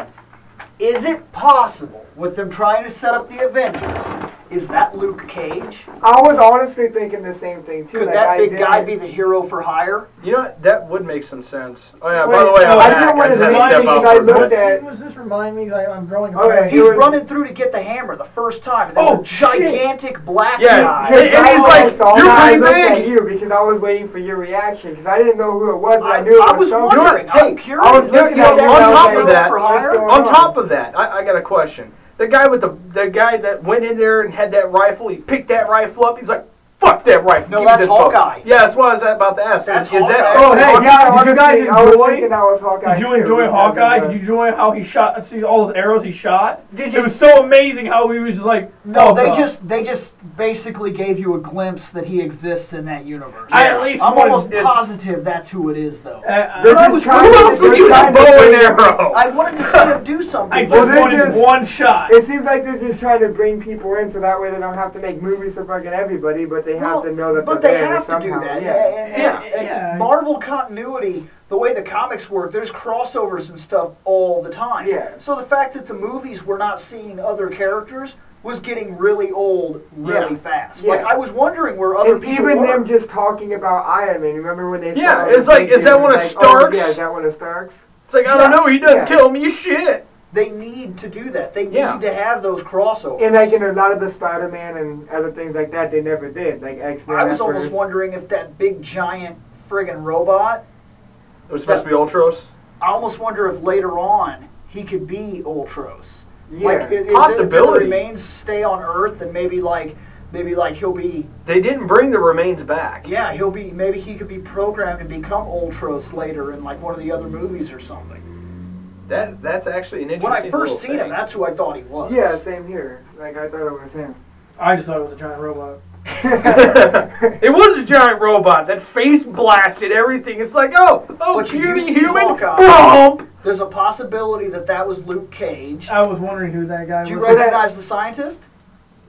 is it possible with them trying to set up the Avengers is that Luke Cage? I was honestly thinking the same thing too. Could like, that I big didn't- guy be the hero for hire? You know that would make some sense. Oh yeah. Wait, by the way, I'm I back. didn't want I to just remind step you out because I looked at- Was this remind me? 'cause I, I'm drawing. a Okay, blank. He He's running through to get the hammer the first time. And there's Oh, a shit. gigantic black Yeah, guy. and- and he's oh, like, all "You're pretty I pretty looked big." at you because I was waiting for your reaction because I didn't know who it was, but I, I, knew it I was was wondering. Hey, I'm curious. I was looking at on top of that- for what's hire? going On top of that, I, I got a question. The guy with the the guy that went in there and had that rifle, he picked that rifle up. He's like, "Fuck that rifle." No, give me that's this book." Hawkeye. Yeah, that's what I was about to ask. That's is, is that Hawkeye. Oh, hey, yeah, Did you guys honestly, I was enjoy- thinking that was Hawkeye Did you enjoy because Hawkeye? Uh, Did you enjoy how he shot? See all those arrows he shot. Did It was so amazing how he was just like. No, oh, they God. just they just basically gave you a glimpse that he exists in that universe. I at least I'm wanted- almost it's- positive that's who it is, though. Uh, They're I, just was, trying Who to- else would they're use a trying to bow and arrow? I wanted to see him do something. I just Well, they wanted just- one shot. It seems like they're just trying to bring people in so that way they don't have to make movies for fucking everybody, but they have Well, to know that but they're they there have to do somehow. that. Yeah. And, and- Yeah, and yeah. Marvel continuity, the way the comics work, there's crossovers and stuff all the time. Yeah. So the fact that the movies were not seeing other characters was getting really old really Yeah. fast. Yeah. Like I was wondering where other And people even were. them just talking about Iron Man, remember when they Yeah, it's like, is that one of like, oh, Stark's? Oh, yeah, is that one of Stark's? It's like I don't know. He doesn't Yeah. tell me shit. they need to do that. They need to have those crossovers. And like in a lot of the Spider-Man and other things like that, they never did. Like X-Men. I was almost first. wondering if that big giant friggin' robot. It was supposed to be Ultron. I almost wonder if later on he could be Ultron. Yeah. Like it, it, Possibility. The remains stay on Earth, and maybe like maybe like he'll be They didn't bring the remains back. yeah he'll be maybe he could be programmed to become Ultron later in like one of the other movies or something. That that's actually an interesting. When. I first little seen him, that's who I thought he was. yeah, same here. Like I thought it was him. I just thought it was a giant robot. it was a giant robot that face blasted everything. It's like, oh, oh, But you do puny human, Hawkeye. bump. There's a possibility that that was Luke Cage. I was wondering who that guy was. Do you recognize the scientist?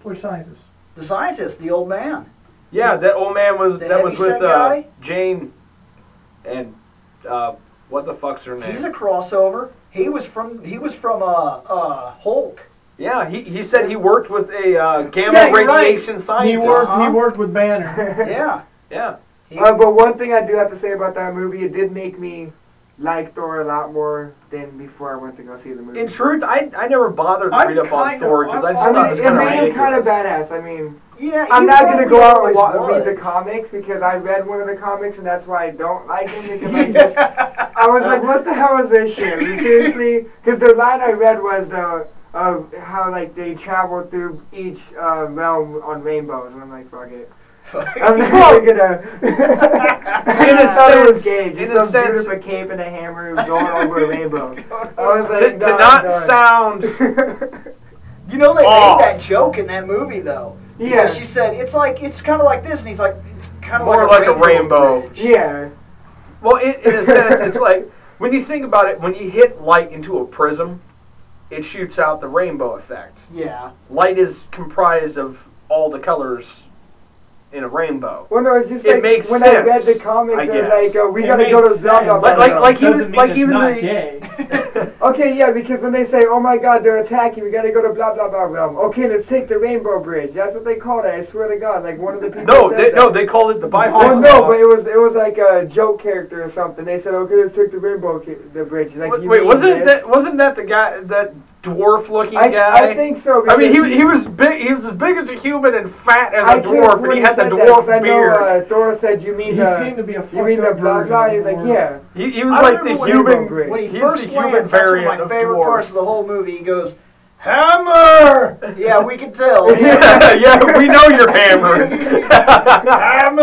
Which scientist? The scientist, the old man. Yeah, that old man was The that was with uh. Jane, and uh, what the fuck's her name? He's a crossover. He was from he was from uh uh Hulk. Yeah, he, he said he worked with a uh, gamma Yeah, you're right. radiation He scientist. worked. huh? He worked with Banner. Yeah. Yeah, He, Uh, but one thing I do have to say about that movie, it did make me like Thor a lot more than before I went to go see the movie. in truth, I I never bothered to I'm read up on of- Thor because I just I thought it mean, was kind of made him kind of badass. I mean, yeah, I'm not gonna go out and wa- read the comics because I read one of the comics and that's why I don't like him because I just I was like, what the hell is this shit? Seriously? Because the line I read was the of how like they travel through each uh, realm on rainbows, and I'm like, fuck it. I'm never gonna. In a sense- Gage, in in a a sense- sense, a cape and a hammer going over a rainbow. I was To, like, to no, not I'm sound. You know they Oh. made that joke in that movie though. Yeah. Because she said it's like it's kind of like this, and he's like it's kind of more like, like a rainbow. bridge." yeah. Well, in, in a sense, it's like when you think about it, when you hit light into a prism, it shoots out the rainbow effect. Yeah. Light is comprised of all the colors in a rainbow. Well, no, it's just It like makes when I read the comics, I they're guess. like, uh, we It gotta go to blah blah sense, blah. Like- like- like Doesn't even- mean like it's even not the- gay. Okay, yeah, because when they say, "Oh my God, they're attacking," we gotta go to blah blah blah realm. Okay, let's take the Rainbow Bridge. That's what they called it. I swear to God, like one of the people. no, said they, that. no, they called it the Oh no, but it was it was like a joke character or something. They said, "Okay, let's take the Rainbow ca- the bridge." Like, Wait, you wait, wasn't this? that wasn't that the guy that dwarf-looking I, guy? I think so. I mean, he, he was big. He was as big as a human and fat as a I could've dwarf, but he had the dwarf that, dwarf 'cause I know, beard. uh, Thor said, "You mean He the seemed to be a you mean the fucked up blah version blah?" He's like, "Yeah." he, he was I like the when he human. broke- When he he's first the human lands, that's one of variant my of favorite dwarf. parts of the whole movie. He goes, "Hammer!" yeah, we can tell. yeah, yeah, we know you're hammered. Hammer.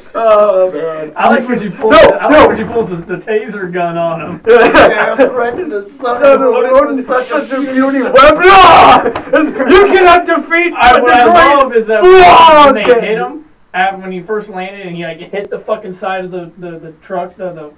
oh man. I like when she pulls. No, I no. like when she pulls the, the taser gun on him. yeah, threatened to suck Son of loaded a- with such such a a beauty weapon. Ah! You cannot defeat I, the what I great love is that Flood! when they hit him, after when he first landed and he like hit the fucking side of the, the, the truck, the, the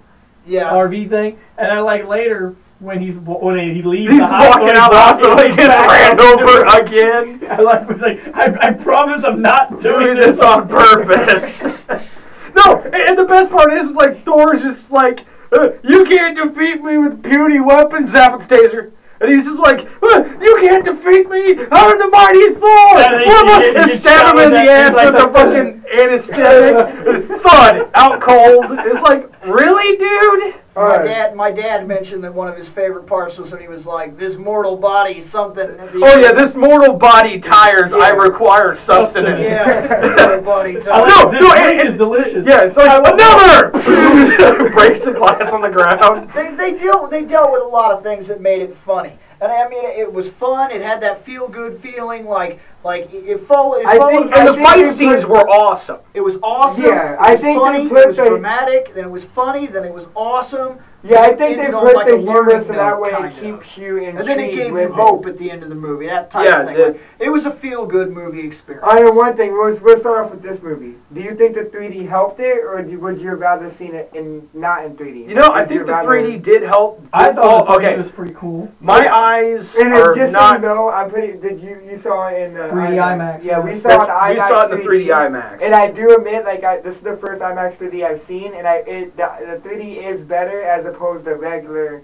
yeah. RV thing, and I like later when he's when he leaves He's the hospital, walking out the hospital, he gets ran over again. I like was like I, I promise I'm not doing, Doing this on purpose. no, and and the best part is, like, Thor's just like, uh, you can't defeat me with puny weapons, zap with taser. And he's just like, "Uh, "You can't defeat me! I'm the mighty Thor!" And he- he- he and stab him in the ass like with the- fucking anesthetic. Thud, out cold. It's like, really, dude? My Alright. dad, my dad mentioned that one of his favorite parts was when he was like, "This mortal body, something." at the Oh yeah, this mortal body tires. I require sustenance. Yeah, mortal body. I type. like No, this no, drink it- is delicious. Yeah, it's like another breaks the glass on the ground. They, they dealt they dealt with a lot of things that made it funny, and I mean it was fun. It had that feel good feeling, like like it, it followed. It, I followed think- I And the think fight scenes put- were awesome. It was awesome. Yeah, it I was think they funny. put it was the- dramatic. Then it was funny. Then it was awesome. Yeah, I think they put like, the humor learning so that way it kind of. keeps you intrigued And then it gave with you it. hope at the end of the movie. That type Yeah, of thing. the- Like, it was a feel good movie experience. I know one thing. We'll, we'll start off with this movie. Do you think the 3D helped it, or do, would you have rather seen it in not in 3D? You know, I think the 3D did help. I thought Oh, the 3D okay. was pretty cool. My eyes And are just not. so you know, I'm pretty. Did you you saw it in uh, 3D IMAX, Yeah, yeah. we saw That's- it. we saw it in the 3D IMAX. And I do admit, like, I, this is the first IMAX 3D I've seen, and I it the, the 3D is better as opposed to regular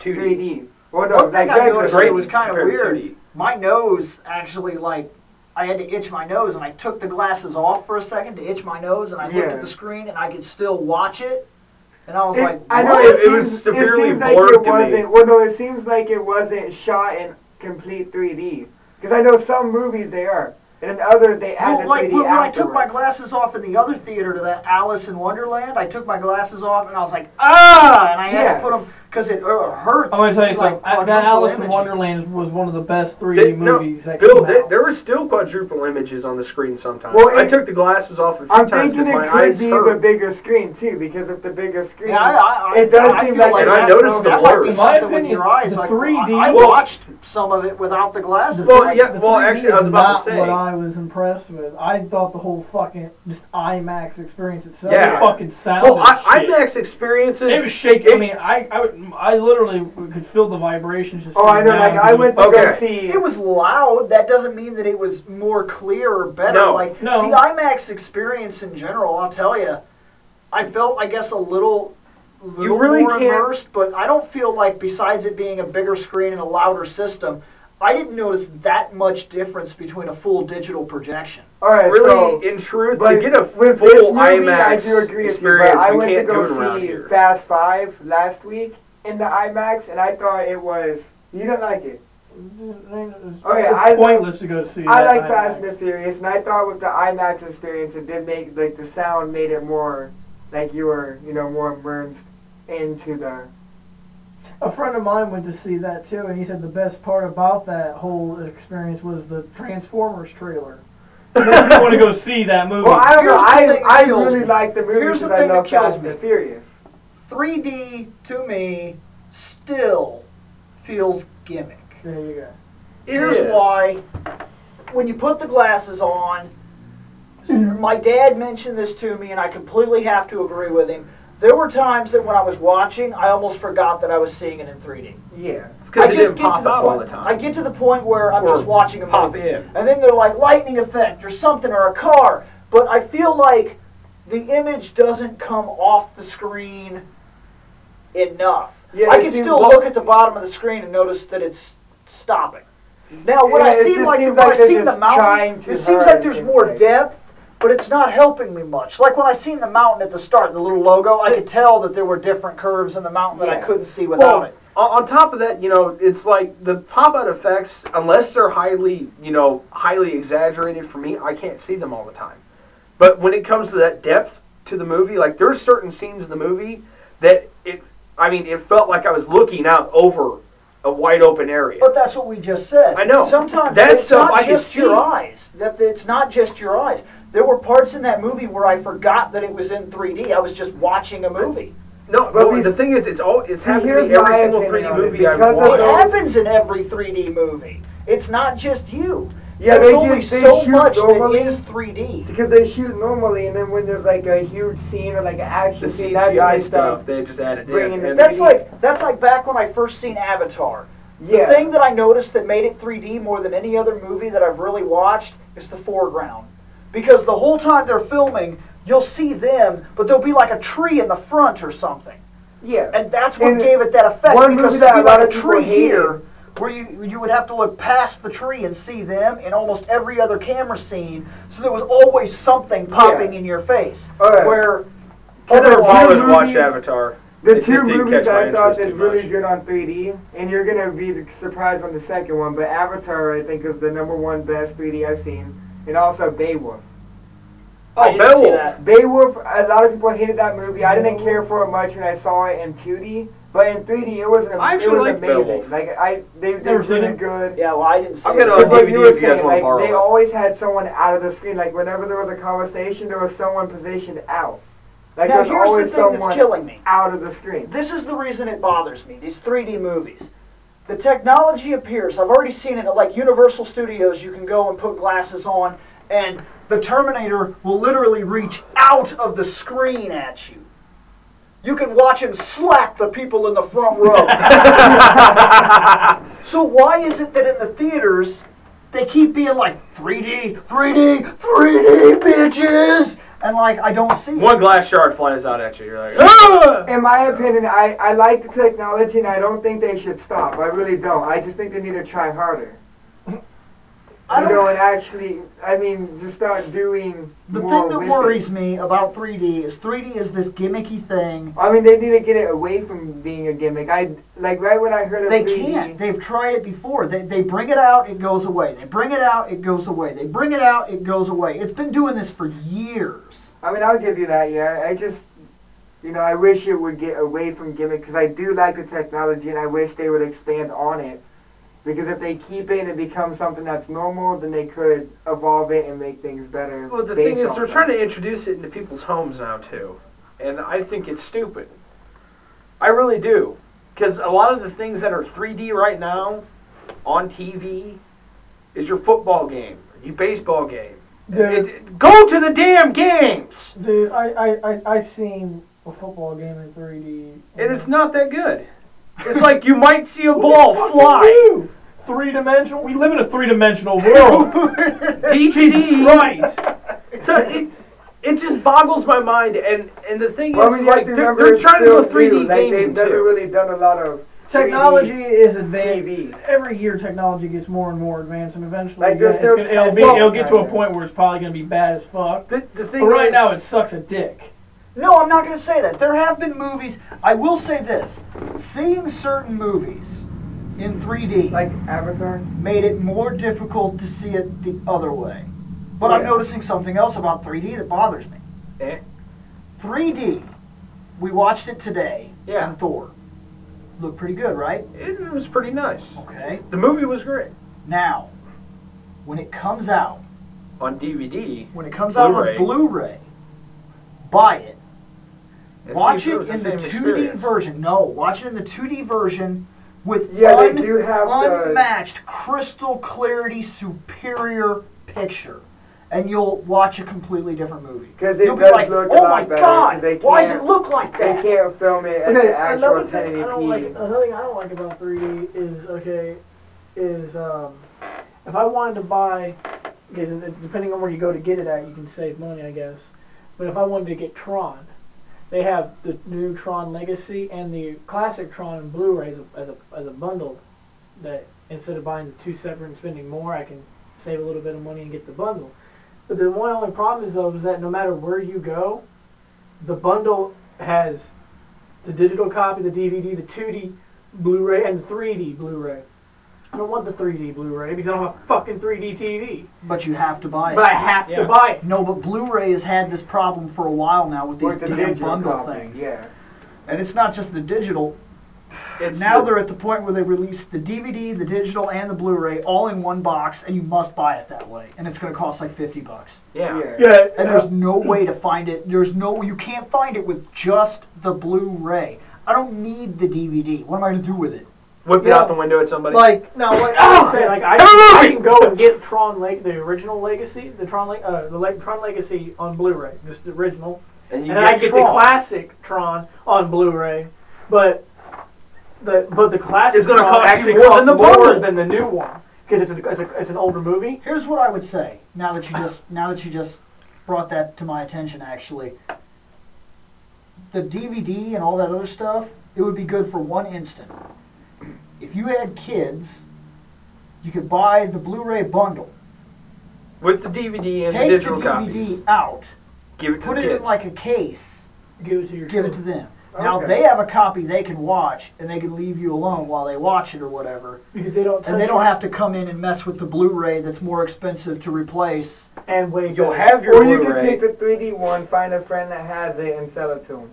2D. 3D. Well, no, One thing like I noticed Great it was kind of weird. 2D. My nose actually like. I had to itch my nose, and I took the glasses off for a second to itch my nose, and I looked at the screen, and I could still watch it. And I was It- like, I know what? it, It was severely it seems like it to wasn't, Well, no, it seems like it wasn't shot in complete 3D. Because I know some movies they are, and in others they add Well, the like 3D when, when I took my glasses off in the other theater to that Alice in Wonderland, I took my glasses off and I was like, ah, and I had Yeah. to put them because it uh, hurts. I'm gonna to tell see, you like. That quadruple Alice in. Wonderland was one of the best 3D They- no, movies that Bill, came they, out. there were still quadruple images on the screen sometimes. Well, I took the glasses off a few I'm times thinking because it my could eyes be the bigger screen too, because of the bigger screen. Yeah, I, I, I, It does I seem feel like- like And I noticed the that blurs. In my something with opinion, your eyes. the like, 3D I, I Well- watched some of it without the glasses. Well, Like, yeah, well, actually, I was is about to not say- what I was impressed with. I thought the whole fucking just IMAX experience itself Yeah. fucking sounded Well, I, shit. IMAX experiences. It was shaking. I mean, I, I, would, I literally could feel the vibrations just. Oh, I know. down Like I it was went to go Okay. see. It was loud. That doesn't mean that it was more clear or better. No, like no. the IMAX experience in general, I'll tell you, I felt, I guess, a little, little really more can't- immersed. But I don't feel like, besides it being a bigger screen and a louder system, I didn't notice that much difference between a full digital projection. All right, really, so, in truth, but to get a with full movie, IMAX I do agree with you, but experience, I we went can't to go see. Fast Five last week in the IMAX, and I thought it was. You didn't like it. It's Oh, yeah, I- pointless to go see. I like IMAX. Fast and the Furious, and I thought with the IMAX experience, it did make like the sound made it more like you were, you know, more immersed into the. A friend of mine went to see that too, and he said the best part about that whole experience was the Transformers trailer. Makes me want to go see that movie. Well, I don't know. Here's the I thing that I kills really me. like the movie Here's the because I thing that love kills Fast and me. Furious. 3D to me still feels gimmick. There you go. Here's is. why. When you put the glasses on, mm-hmm. my dad mentioned this to me, and I completely have to agree with him. There were times that when I was watching, I almost forgot that I was seeing it in 3D. Yeah. It's because I it just didn't get pop to the out point. all the time. I get to the point where I'm Or just watching a pop movie, in. and then they're like lightning effect or something or a car, but I feel like the image doesn't come off the screen enough. Yeah, I can still look at the bottom of the screen and notice that it's stopping. Now, when Yeah, I see like when like I see the mountain, it seems like there's more depth, but it's not helping me much. Like when I seen the mountain at the start, the little logo, I could tell that there were different curves in the mountain that I couldn't see without Well, it. on on top of that, you know, it's like the pop-out effects, unless they're highly, you know, highly exaggerated for me, I can't see them all the time. But when it comes to that depth to the movie, like there's certain scenes in the movie that it, I mean, it felt like I was looking out over a wide open area. But that's what we just said. I know. Sometimes that's it's stuff not I just your eyes. That it's not just your eyes. There were parts in that movie where I forgot that it was in 3D. I was just watching a movie. no, But no, the thing is, it's all it's See, happened to here's me every single 3D it, movie I've because It happens in every 3D movie. It's not just you. Yeah, There's they only just- they so shoot much normally. that is 3D. Because they shoot normally, and then when there's like a huge scene or like an action The scene, CGI when stuff, they just added Bringing in. the That's like that's like back when I first seen Avatar. Yeah. The thing that I noticed that made it 3D more than any other movie that I've really watched is the foreground. Because the whole time they're filming, you'll see them, but there'll be like a tree in the front or something. Yeah. and that's what And gave it that effect. one because movie there'd be a like a people tree hated. here, where you you would have to look past the tree and see them in almost every other camera scene. So there was always something popping Yeah. in your face. Alright. Where I never Other bothered movies- watch Avatar. The It two movies I thought interest that's really much. good on 3D, and you're gonna be surprised on the second one, but Avatar I think is the number one best 3D I've seen, and also Beowulf. Oh, I Oh, didn't see Beowulf. that. Beowulf, a lot of people hated that movie. I didn't care for it much when I saw it in 2D, but in 3D it was, I it actually was liked amazing. Beowulf. Like I, they Never they're seen really good. Yeah, well, I didn't see I'm it. gonna- It's on like DVD you were if you guys saying, wanna like borrow they it. always had someone out of the screen. Like whenever there was a conversation, there was someone positioned out. Like Now here's the always thing someone that's killing me. out of the screen. This is the reason it bothers me. These 3D movies. The technology appears. I've already seen it at like Universal Studios. You can go and put glasses on, and the Terminator will literally reach out of the screen at you. You can watch him slap the people in the front row. so why is it that in the theaters they keep being like 3D, 3D, 3D, bitches, and like I don't see it. One glass shard flies out at you. You're like, ah! In my opinion, I, I like the technology and I don't think they should stop. I really don't. I just think they need to try harder. I You don't- know, and actually, I mean, just start doing The more thing that with worries it. me about 3D is 3D is this gimmicky thing. I mean, they need to get it away from being a gimmick. I like right when I heard of They 3D, can't. They've tried it before. They, they bring it out, it goes away. They bring it out, it goes away. They bring it out, it goes away. It's been doing this for years. I mean, I'll give you that. Yeah, I just, you know, I wish it would get away from gimmick because I do like the technology and I wish they would expand on it. Because if they keep it and it becomes something that's normal, then they could evolve it and make things better. Well, the thing is, they're that. trying to introduce it into people's homes now too, and I think it's stupid. I really do, because a lot of the things that are 3D right now on TV is your football game, your baseball game. Dude, It- go to the damn games, dude I, I, I, I seen a football game in 3D. and it's not that good. It's like you might see a ball fly. Three dimensional. We live in a three dimensional world. Jesus DVD. Christ. So it, it just boggles my mind, and and the thing is, I mean, like they're, they're trying to do a 3D new. Like, They've never too. really done a lot of Technology is advanced. TV. Every year, technology gets more and more advanced, and eventually, Like, yeah, there's it's no gonna- It'll, be, it'll get to a point where it's probably going to be bad as fuck. The, the thing But right is, now, it sucks a dick. No, I'm not going to say that. There have been movies. I will say this: seeing certain movies in 3D Like Avatar. made it more difficult to see it the other way. But I'm Yeah. noticing something else about 3D that bothers me. Eh? 3D. We watched it today. Yeah. in Thor. Looked pretty good, right? it was pretty nice. Okay. The movie was great Now, when it comes out, on DVD. when it comes out Blu-ray. on Blu-ray, buy it. and Watch if it in the same 2D experience. version. No, watch it in the 2D version with Yeah, un- have the. unmatched crystal clarity superior picture and you'll watch a completely different movie 'Cause it you'll be like look a oh lot my better, god 'cause they why does it look like that? They can't film it at Okay, the actual another thing I don't like, another thing I don't like about 3D is okay, is um, if I wanted to buy, because depending on where you go to get it at, you can save money, I guess. But if I wanted to get Tron, they have the new Tron Legacy and the classic Tron and Blu-ray as a, as a, as a bundle. That instead of buying the two separate and spending more, I can save a little bit of money and get the bundle. But the one only problem is though is that no matter where you go, the bundle has the digital copy, the DVD, the 2D Blu-ray, and the 3D Blu-ray. I don't want the 3D Blu-ray because I don't have a fucking 3D TV. but you have to buy it But I have Yeah. to buy it. no but Blu-ray has had this problem for a while now with these With the damn digital bundle copy, things Yeah. and it's not just the digital It's now the- they're at the point where they release the DVD the digital and the Blu-ray all in one box and you must buy it that way and it's going to cost like 50 bucks yeah. Yeah. Yeah. And there's no way to find it. There's no you can't find it with just the Blu-ray. I don't need the DVD. What am I going to do with it? Whip it Yeah. out the window at somebody. Like now, like I say, like I, I can go and get Tron Leg, the original Legacy, the Tron, Leg, uh, the Leg, Tron Legacy on Blu-ray, just the original, and you and I get get the classic Tron on Blu-ray, but the but the classic It's gonna cost you actually more than the more bundle. than the new one because it's, a, it's, a, it's an older movie. Here's what I would say. Now that you just now that you just brought that to my attention, actually, the DVD and all that other stuff, it would be good for one instant. If you had kids, you could buy the Blu-ray bundle, With the DVD and the take digital the copies. DVD out, Give it to put the it in like a case, Give it to your give it to them. Now Okay. they have a copy they can watch, and they can leave you alone while they watch it or whatever, because they don't. and they touch don't it have to come in and mess with the Blu-ray that's more expensive to replace. And way You'll better. have your own. Or you can Blu-ray. take the 3D one, find a friend that has it, and sell it to him.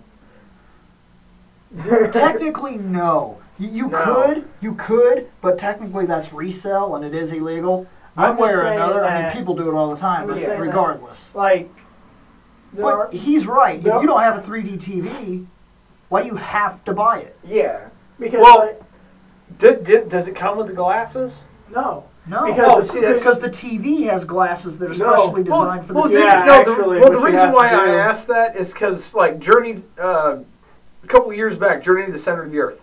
technically, no. You, you No. could, you could, but technically that's resale and it is illegal. I'm One way just or saying another. I mean, that- people do it all the time, I'm but just saying that- regardless. like. There are, But he's right. There- If you don't have a 3D TV, why do you have to buy it? Yeah. because Well- like, Did, did, does it come with the glasses? no, No, Because Oh, the- see, that's- because the TV has glasses that are No. specially designed for the well, TV. Yeah, no, actually, the, well, the reason why I asked that is because, like, Journey, uh, a couple years back, Journey to the Center of the Earth,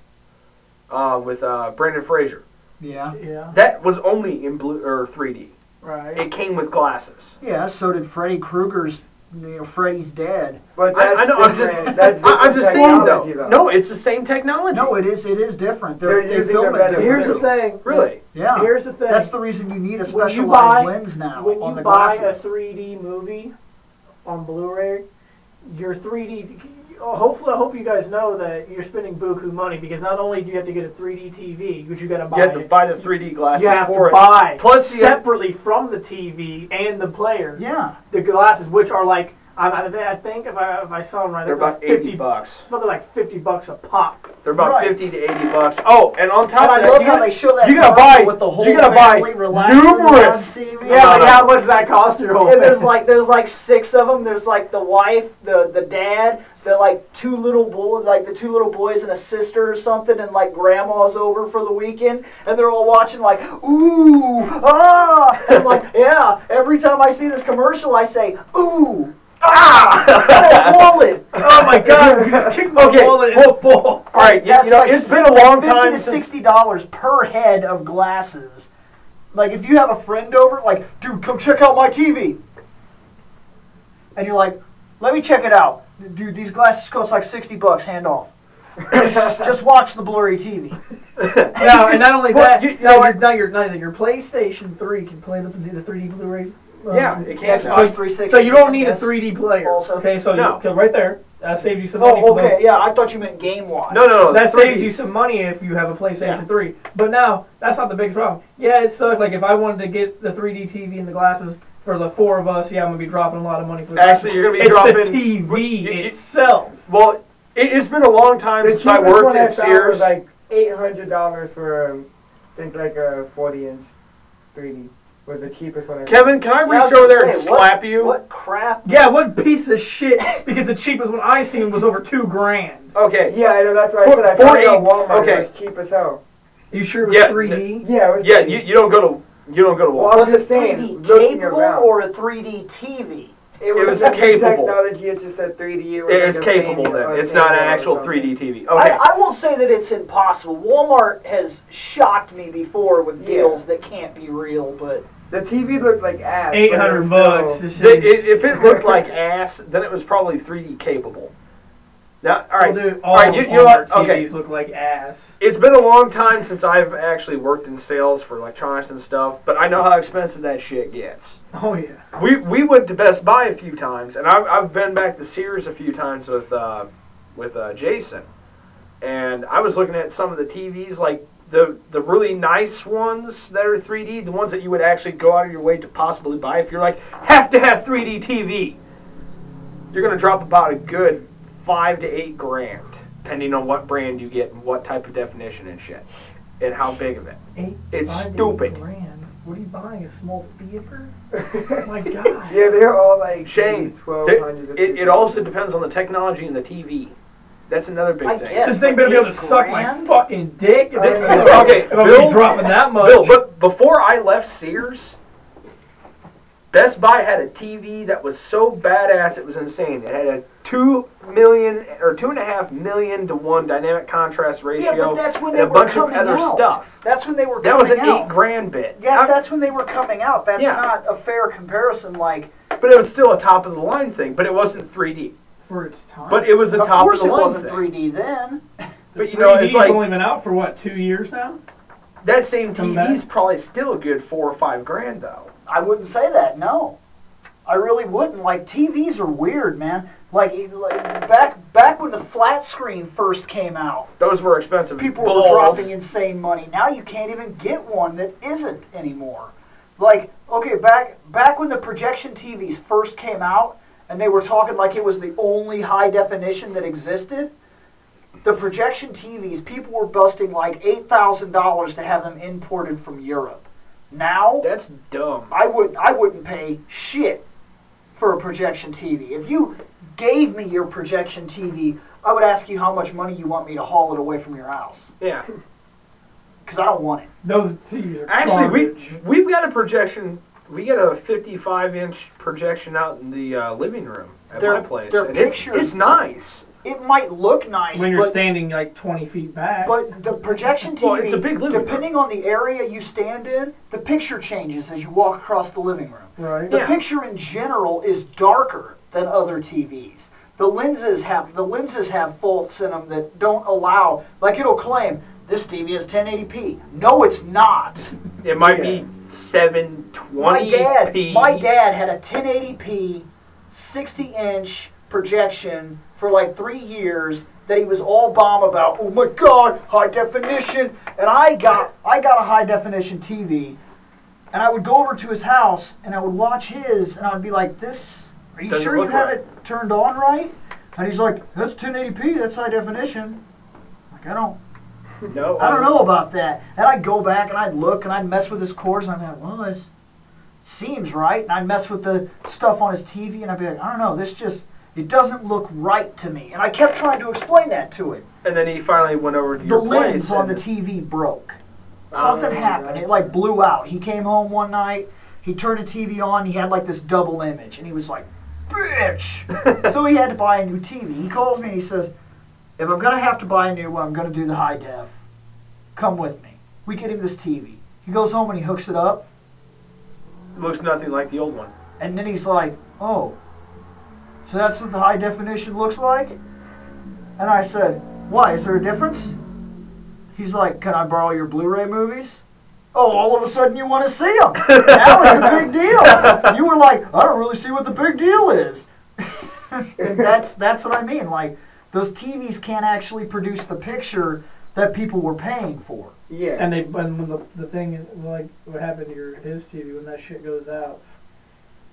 uh, with uh, Brendan Fraser. Yeah, yeah, That was only in blue or 3D. right. It came with glasses. yeah. So did Freddy Krueger's. You know, Freddy's dead. But I, that's I know. I'm just. That's I, I'm just saying though. though. No, it's the same technology. No, it is. It is different. They're They're, they using film it better- Here's the thing. Really? Yeah. Here's the thing. That's the reason you need a specialized buy- lens now when on you the buy glasses. a 3D movie on Blu-ray, your 3D. Oh, Hopefully, I hope you guys know that you're spending buku money because not only do you have to get a 3D TV, which you got to buy, You have to buy the 3D glasses you have for to it. buy Plus, you have, separately from the TV and the player Yeah. the glasses, which are like I, I I think if I if I saw them right, they're they're about like 80 50 bucks. But they're like 50 bucks a pop. They're about Right. 50 to 80 bucks. Oh, and on top And of I that, love you how gotta- they show that you gotta buy- with the whole you gotta buy family numerous- TV. Yeah, No, like no. how much that cost your whole And there's like there's like six of them. There's like the wife, the the dad, the like two little boys, like the two little boys and a sister or something, and like grandma's over for the weekend, and they're all watching like ooh ah, and like yeah. Every time I see this commercial, I say ooh ah, wallet. oh my god, you just kicked my Okay, wallet in the ball. All right, That's you know, like it's been a long 50 time to since. sixty dollars per head of glasses. Like if you have a friend over, like, dude, come check out my TV, and you're like, let me check it out, dude. These glasses cost like sixty bucks, hand off. Just watch the blurry TV. No, and not only that, you- you now, know your, now, your, now your PlayStation 3 can play the, the 3D Blu-ray. um, Yeah, it can. Xbox 360. So you don't need a 3D player. Also. Okay, so No. you, right there, that saves you some money. Oh, okay. Yeah, I thought you meant game wise. No, no, no. That 3D. saves you some money if you have a PlayStation 3. But now, that's not the biggest problem. Yeah, it sucks. Like, if I wanted to get the 3D TV and the glasses for the four of us, yeah, I'm going to be dropping a lot of money for that. Actually, you're gonna be it's dropping. the TV you- you- itself. Well, it, it's been a long time The since I cheapest worked one at found was Sears. like eight hundred dollars for, um, I think like a forty inch 3D was the cheapest one. I Kevin, can I Yeah, I reach was over there say, and what- slap you? What crap? Yeah, what piece of shit? Because the cheapest one I seen was over two grand. Okay. Yeah, I know. That's why I For- said I for found it eight- Walmart. okay. It was cheap as hell. You sure it was Yeah, 3D? Yeah, it was Yeah, 3D. you, you don't go to you don't go to Well, Walmart. Was it saying, 3D looking capable around. or a 3D TV? It was was, capable. technology. It just said 3D. It was It's like a capable thing, then. It's not an or actual something. 3D TV. Okay. I, I won't say that it's impossible. Walmart has shocked me before with Yeah. deals that can't be real, but The TV looked like ass. but it Eight was hundred still- bucks. This The- shit it- if it looked like ass, then it was probably 3D capable. Now, all right. Well, dude, all all right, you, you know what? Walmart Okay. TVs look like ass. It's been a long time since I've actually worked in sales for electronics and stuff, but I know how expensive that shit gets. Oh yeah. We we went to Best Buy a few times, and I've, I've been back to Sears a few times with uh, with uh, Jason, and I was looking at some of the TVs, like the the really nice ones that are 3D, the ones that you would actually go out of your way to possibly buy if you're like have to have 3D TV. You're gonna drop about a good five to eight grand, depending on what brand you get and what type of definition and shit, and how big of it. Eight, It's five to eight stupid. Grand. What are you buying? A small theater? Oh my god. Yeah, they're all like Shane, twelve There- hundred. It, it also depends on the technology and the TV. That's another big I thing. guess. This thing better be able to Eight suck my fucking dick. If, I it- know. Okay, I'm Bill- be dropping that much. Bill, but before I left Sears, Best Buy had a TV that was so badass it was insane. It had a two million or two and a half million to one dynamic contrast ratio yeah, but that's when and a were bunch of other out. stuff. That's when they were That was an out. eight grand bit. Yeah, Now- that's when they were coming out. That's Yeah. not a fair comparison. Like but it was still a top of the line thing. But it wasn't 3D. for its time. But it was the of top course of the it line wasn't thing. 3D then. But you know, it's 3D's like only been out for what two years now. that same Come TV's probably still a good four or five grand though. I wouldn't say that. No, I really wouldn't. Like TVs are weird, man. Like, like back back when the flat screen first came out, Those were expensive. people balls. were dropping insane money. Now you can't even get one that isn't anymore. Like, okay, back back when the projection TVs first came out, and they were talking like it was the only high definition that existed. The projection TVs, people were busting like eight thousand dollars to have them imported from Europe. Now, That's dumb. I wouldn't I wouldn't pay shit for a projection TV. If you gave me your projection TV, I would ask you how much money you want me to haul it away from your house Yeah. because I don't want it. Those TVs are Actually, we garbage. we've got a projection. We got a 55 inch projection out in the uh, living room at They're- my place, they're and it's, it's nice. It might look nice, when you're but standing like 20 feet back. but the projection TV, Well, it's a big living room. depending on the area you stand in, the picture changes as you walk across the living room. right. The Yeah. picture in general is darker than other TVs. The lenses have the lenses have faults in them that don't allow. Like it'll claim this TV is 1080p. No, it's not. It might Yeah. be 720p. My dad, my dad had a 1080p, 60 inch projection for like three years that he was all bomb about. Oh my God, high definition! And I got I got a high definition TV, and I would go over to his house and I would watch his, and I would be like, "This, are you Doesn't sure you look have it turned on right?" And he's like, "That's 1080p. That's high definition." Like I don't. No, I don't know about that. And I'd go back and I'd look and I'd mess with his cores and I'd be like, well, this seems right. And I'd mess with the stuff on his TV and I'd be like, I don't know, this just, it doesn't look right to me. And I kept trying to explain that to him. And then he finally went over to The your lens on the and- TV broke. Oh, Something happened. It like blew out. He came home one night, he turned the TV on, he had like this double image and he was like, bitch! so he had to buy a new TV. He calls me and he says, if I'm gonna have to buy a new one, I'm gonna do the high def. Come with me. We get him this TV. He goes home and he hooks it up, looks nothing like the old one. and then he's like, "Oh, so that's what the high definition looks like?" And I said, "Why? Is there a difference?" He's like, "Can I borrow your Blu-ray movies?" Oh, all of a sudden you want to see them. Now it's a big deal. You were like, "I don't really see what the big deal is." and that's that's what I mean. Like those TVs can't actually produce the picture that people were paying for. Yeah. And they, when, when the, the thing is, like what happened to your his TV, when that shit goes out,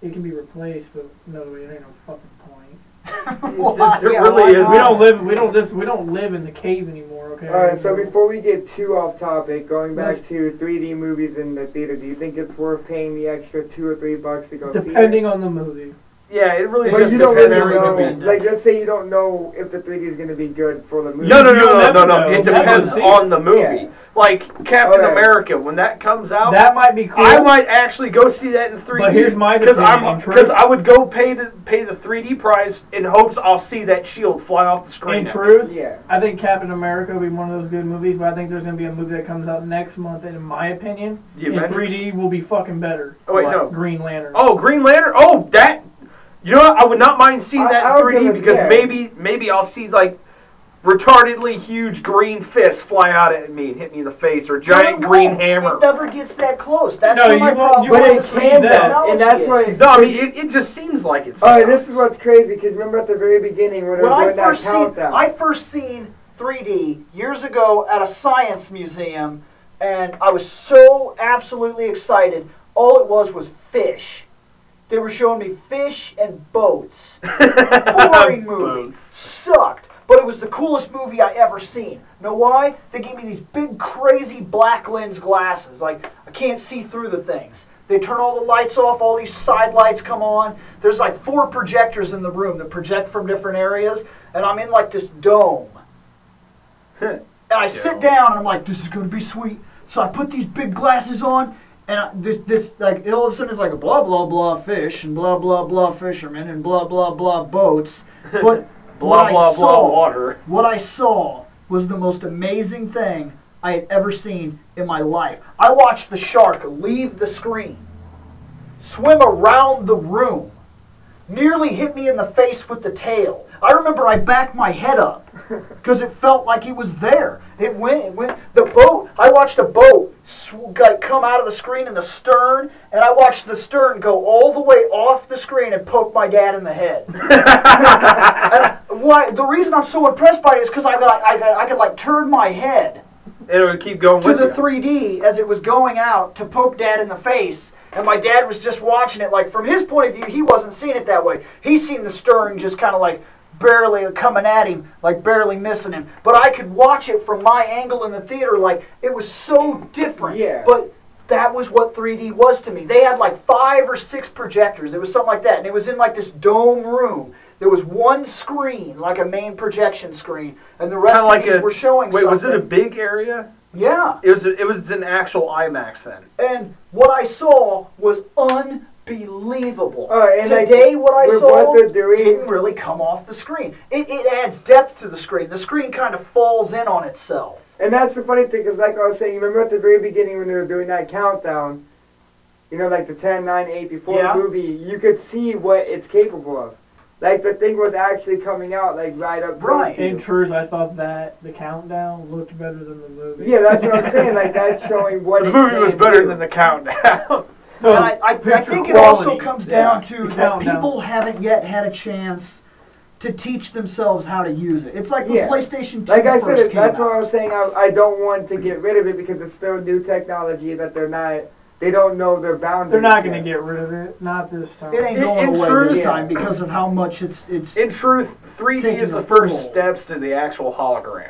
it can be replaced, but no, it ain't no fucking point. Why? there Yeah, really is- not? We don't live, we don't this, we don't live in the cave anymore. Okay. All right. So before we get too off topic, going back to 3D movies in the theater, do you think it's worth paying the extra two or three bucks to go see it? depending on the movie. Yeah, it really But just you don't depends. really very know. dependent. Like, let's say you don't know if the 3D is going to be good for the movie. No, no, You'll no, no, never no, no. know. It You'll never depends see on the movie. Yeah. Like Captain Okay. America, when that comes out, That might be cool. I might actually go see that in 3D. But here's my because I'm in truth- because I would go pay the pay the 3D price in hopes I'll see that shield fly off the screen. In truth, Yeah. I think Captain America will be one of those good movies, but I think there's gonna be a movie that comes out next month, and in my opinion, The in Avengers? 3D will be fucking better. Oh, wait, Like no. Green Lantern. Oh, Green Lantern. Oh, that. You know what? I would not mind seeing I- that in would 3D give it- because yeah. maybe maybe I'll see like retardedly huge green fist fly out at me and hit me in the face or giant No, it green won't. hammer. It never gets that close. That's No, what you my won't- problem you But won't it with see can that. though, and that's why. No, I mean it, it just seems like it's. All right, this is what's crazy because remember at the very beginning when, when I I was doing first seen countdown. I first seen 3D years ago at a science museum, and I was so absolutely excited. All it was was fish. They were showing me fish and boats. Boring movie. Boats. Sucked. But it was the coolest movie I ever seen. Know why? They gave me these big, crazy black lens glasses. Like, I can't see through the things. They turn all the lights off, all these side lights come on. There's like four projectors in the room that project from different areas, and I'm in like this dome. And I sit down and I'm like, this is gonna be sweet. So I put these big glasses on, and I, this, this, like, all of a sudden it's like a blah blah blah fish and blah blah blah fishermen and blah blah blah boats. But Blah blah I blah water. what I saw was the most amazing thing I had ever seen in my life. I watched the shark leave the screen, swim around the room, nearly hit me in the face with the tail. I remember I backed my head up because it felt like he was there. It went, it went. The boat. I watched a boat sw- come out of the screen in the stern, and I watched the stern go all the way off the screen and poke my dad in the head. and why? The reason I'm so impressed by it is because I I got, I could like turn my head And it would keep going to with the you. 3D as it was going out to poke dad in the face. And my dad was just watching it. Like, from his point of view, he wasn't seeing it that way. He seen the stern just kind of like barely coming at him, like barely missing him. But I could watch it from my angle in the theater. Like, it was so different. Yeah. But that was what 3D was to me. They had like five or six projectors. It was something like that. And it was in like this dome room. There was one screen, like a main projection screen, and the rest Kinda of like these a- were showing Wait, was it a big area? Yeah. It was. It was an actual IMAX then. And what I saw was unbelievable. Oh, and like, Today, what I saw what they're didn't really come off the screen. It, it adds depth to the screen. The screen kind of falls in on itself. And that's the funny thing, because like I was saying, you remember at the very beginning when they were doing that countdown, you know, like the 10, 9, 8 before Yeah. the movie, you could see what it's capable of. Like the thing was actually coming out, like right up Right. In truth, I thought that the countdown looked better than the movie. Yeah, that's what I'm saying. Like that's showing what The it movie was better do. than the countdown. No, and I, I, I picture think it also quality. comes Yeah. down to The that countdown. people haven't yet had a chance to teach themselves how to use it. It's like when Yeah. PlayStation 2 Like I first said, came that's out. what I was saying. I, I don't want to get rid of it because it's still new technology that they're not. They don't know their boundaries. they're not going yet. to get rid of it. Not this time. It ain't In- going in away truth- this time because of how much it's it's. In truth, 3D Taking is the a first toll. steps to the actual hologram.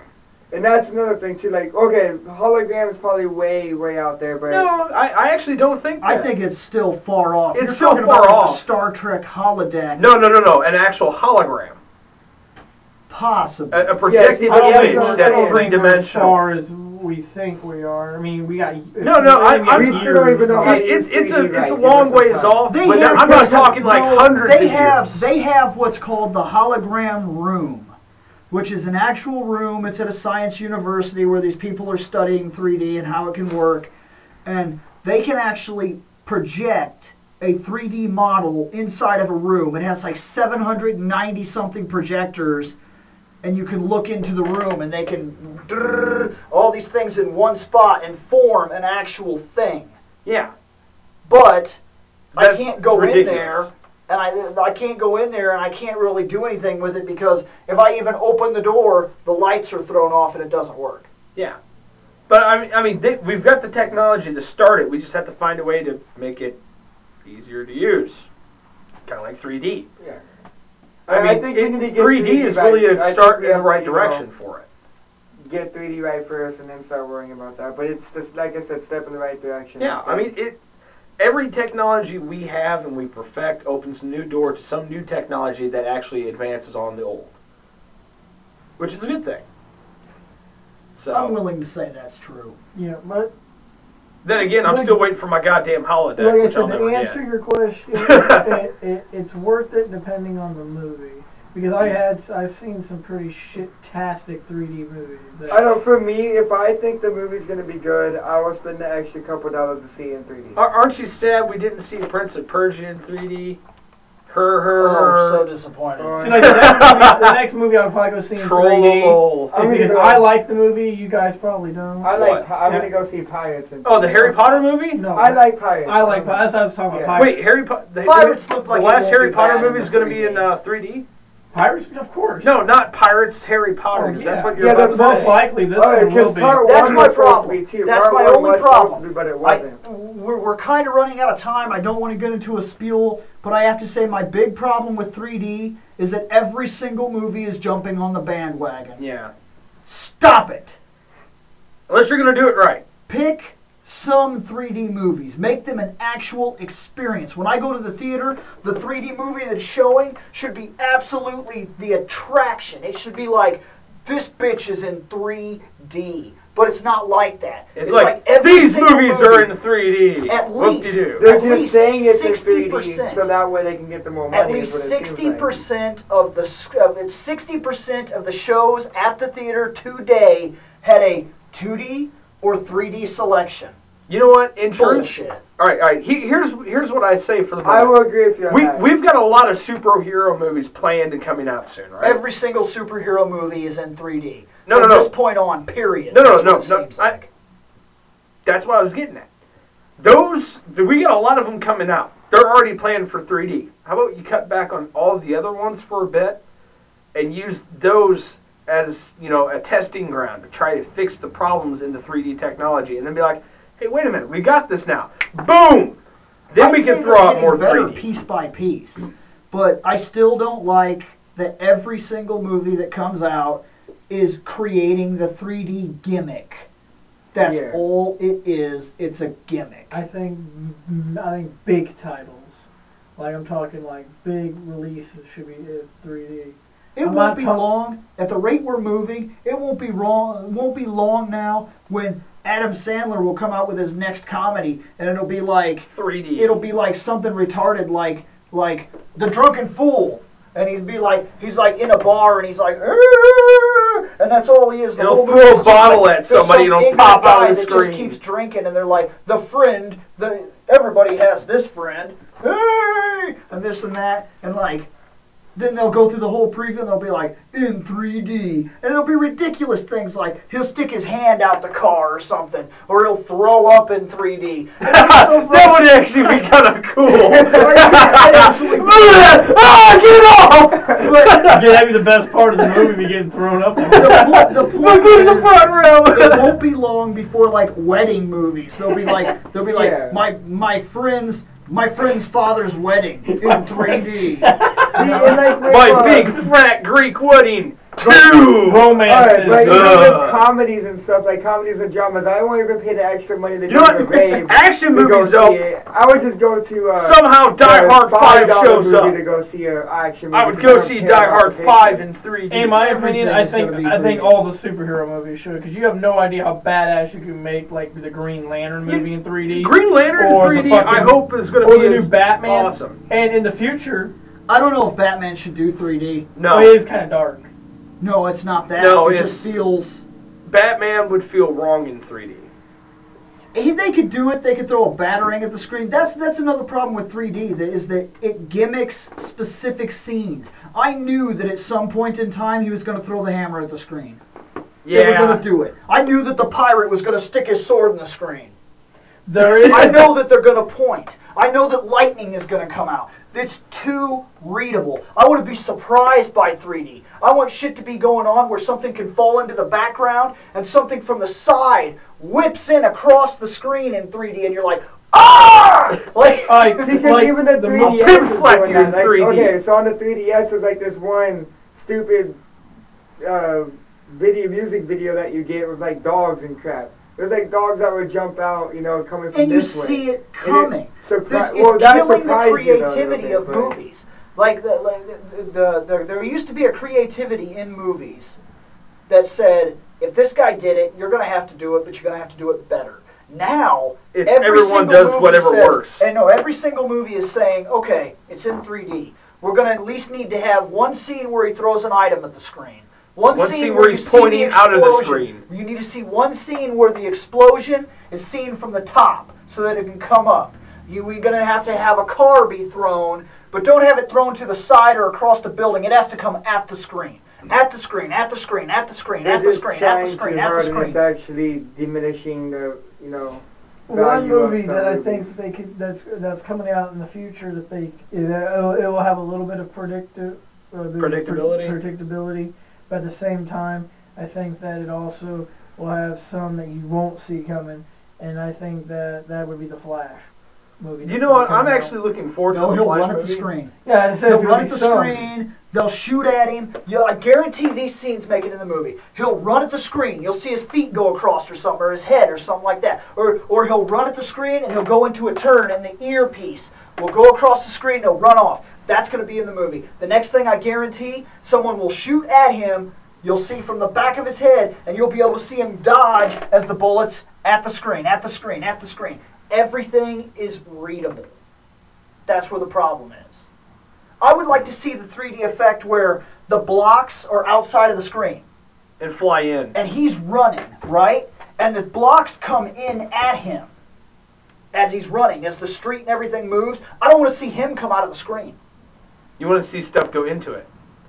And that's another thing too. Like, okay, hologram is probably way, way out there, but No, I, I actually don't think. That. I think it's still far off. It's You're still talking far about off. the Star Trek holodeck, No, no, no, no. An actual hologram, possibly. a, a projected I don't image think that's saying three As dimensional. far as we think we are. I mean, we got. No, no, I- we got I'm- We still don't even know how years, to It, use it's a 3D it's right. a Give long us some ways time. off, They but have- I'm not yes, talking like no, hundreds they of have, years. They have what's called the hologram room, which is an actual room. It's at a science university where these people are studying 3D and how it can work, and they can actually project a 3D model inside of a room. It has like 790 something projectors. And you can look into the room, and they can all these things in one spot and form an actual thing. yeah, But I can't go in ridiculous. there, and I I can't go in there, and I can't really do anything with it because if I even open the door, the lights are thrown off and it doesn't work. yeah. But I mean, I mean, they, we've got the technology to start it. We just have to find a way to make it easier to use, kind of like 3D. I, mean, think it- we need to get 3D is right. really a start in the right to, you know, direction for it. Get 3D right first, and then start worrying about that. But it's just like I said, step in the right direction. Yeah, I mean, it. Every technology we have and we perfect opens a new door to some new technology that actually advances on the old, which is a good thing. So I'm willing to say that's true. Yeah, but then again, I'm Like- still waiting for my goddamn holodeck. like I said, to answer get. your question, it, it, it's worth it depending on the movie. Because I had I've seen some pretty shit-tastic 3D movies. That, I know for me, if I think the movie's gonna be good, I will spend the extra couple dollars to see it in 3D. Ar- Aren't you sad we didn't see Prince of Persia in 3D? Her, Oh, her, so disappointed. Oh, See, like, the, next movie, the next movie I'll probably go see in 3D. troll. I'm gonna because go- I like the movie, you guys probably don't. I What? like. I'm Yeah. gonna go see Pirates. In Oh, the Harry Potter movie? no, I like Pirates. I like. That's what I was talking Yeah. about. Pirates. Wait, Harry Potter. The, Pirates look like the it last won't Harry be Potter in movie the is going to be 3D. in uh, 3D. Pirates, of course. No, not Pirates. Harry Potter. Oh, 'cause yeah. That's what you're Yeah, about that's to most say. likely this Oh, one will be. That's my problem. to be too. That's my only problem. to be, but it wasn't. we're, we're kind of running out of time. I don't want to get into a spiel, but I have to say my big problem with 3D is that every single movie is jumping on the bandwagon. Yeah. Stop it. Unless you're going to do it right. Pick some 3D movies. Make them an actual experience. When I go to the theater, the 3D movie that's showing should be absolutely the attraction. It should be like, this bitch is in 3D. But it's not like that. It's, like, every these movies movie, are in 3D. At least. They're At just least saying it's in 60%. 3D, so that way they can get the more money. At least what it seems sixty like. of the of it- sixty percent of the shows at the theater today had a two D or three D selection. You know what? In truth, Bullshit. all right, all right. He, here's here's what I say for the I will agree with you on We that. we've got a lot of superhero movies planned and coming out soon, right? Every single superhero movie is in 3D. No, From no, no. this point on, period. No, no, That's no, what it no. seems I- like. That's what I was getting at. Those we got a lot of them coming out. They're already planned for 3D. How about you cut back on all the other ones for a bit and use those as you know a testing ground to try to fix the problems in the 3D technology, and then be like, hey, wait a minute, we got this now. Boom. Then I'd we can throw out more better 3D. piece by piece. But I still don't like that every single movie that comes out is creating the 3D gimmick. That's Yeah. all it is. It's a gimmick. I think I think big titles, like I'm talking like big releases, should be uh, 3D. It I'm won't be talk- long. At the rate we're moving, it won't be wrong. It won't be long now when Adam Sandler will come out with his next comedy, and it'll be like 3D. it'll be like something retarded, like like the drunken fool, and he'd be like he's like in a bar and he's like, "Arr!" and that's all he is. The He'll throw a bottle like, at somebody some and it'll pop out guy of the that screen. Just keeps drinking, and they're like, the friend, the everybody has this friend, hey, and this and that, and like. Then they'll go through the whole preview and they'll be like, in 3D. And it'll be ridiculous things like he'll stick his hand out the car or something, or he'll throw up in 3D. that would actually be kind of cool. actually- ah, get off! Yeah, that'd be the best part of the movie, be getting thrown up. on. the the point in the is, front row. it won't be long before like wedding movies. They'll be like, they'll be like Yeah. my my friend's my friend's father's wedding in 3D. See, and like My big frat Greek wedding. Two. Romance. Alright, but even Ugh. with comedies and stuff, like comedies and dramas, I won't even pay the extra money to You know go what? to the rave Action to movies see though. it. I would just go to uh, Somehow Die a Hard Five shows up. to go see a action movie. I would go see Die Hard Five pacing. in 3D. In my opinion, I think I think all the superhero movies should, because you have no idea how badass you can make like the Green Lantern Yeah, movie in 3D. Green Lantern in 3D, I fucking- hope is going or to the new Batman. awesome. And in the future, I don't know if Batman should do 3D. No, it is kind of dark. No, it's not that. No, it it's- just feels. Batman would feel wrong in 3D. He, they could do it. They could throw a batarang at the screen. That's that's another problem with 3D. That is that it gimmicks specific scenes. I knew that at some point in time he was going to throw the hammer at the screen. They were going to do it. I knew that the pirate was going to stick his sword in the screen. There is. I know that they're going to point. I know that lightning is going to come out. It's too readable. I to be surprised by 3D. I want shit to be going on where something can fall into the background and something from the side whips in across the screen in 3D, and you're like, ah! Like, Like, like even the the 3DS pimp is slap doing you in that. Like, 3D. Okay, so on the 3DS, there's like this one stupid uh, video, music video that you get with like dogs and crap. There's like dogs that would jump out, you know, coming from and you this way. see it And it coming. surpri- This, it's well, that killing the surprised you, though, creativity of movies. Like the, like the, the, the there used to be a creativity in movies that said if this guy did it, you're going to have to do it, but you're going to have to do it better. Now, It's every everyone single does movie whatever says- works. And no, every single movie is saying, okay, it's in 3D. We're going to at least need to have one scene where he throws an item at the screen. One, One scene, scene where, where he's pointing out of the screen. You need to see one scene where the explosion is seen from the top so that it can come up. You, we're going to have to have a car be thrown, but don't have it thrown to the side or across the building. It has to come at the screen. At the screen, at the screen, at the screen, at the screen, at the screen, too at the hard, and screen. It's actually diminishing the, you know. One value of movie that I think they could that's that's coming out in the future that they it, it'll, it will have a little bit of predictive uh, pre- Predictability. predictability, but at the same time, I think that it also will have some that you won't see coming, and I think that that would be the Flash movie. You know what? I'm actually looking forward No, to the he'll Flash run at the movie. screen. yeah. It says They'll it'll run be at the some. screen. They'll shoot at him. You I guarantee these scenes make it in the movie. He'll run at the screen. You'll see his feet go across or something, or his head or something like that. Or, or he'll run at the screen and he'll go into a turn, and the earpiece will go across the screen. and He'll run off. That's going to be in the movie. The next thing I guarantee, someone will shoot at him. You'll see from the back of his head, and you'll be able to see him dodge as the bullets at the screen, at the screen, at the screen. Everything is readable. That's where the problem is. I would like to see the 3D effect where the blocks are outside of the screen And fly in. and he's running, right? And the blocks come in at him. as he's running, as the street and everything moves. I don't want to see him come out of the screen. You want to see stuff go into it.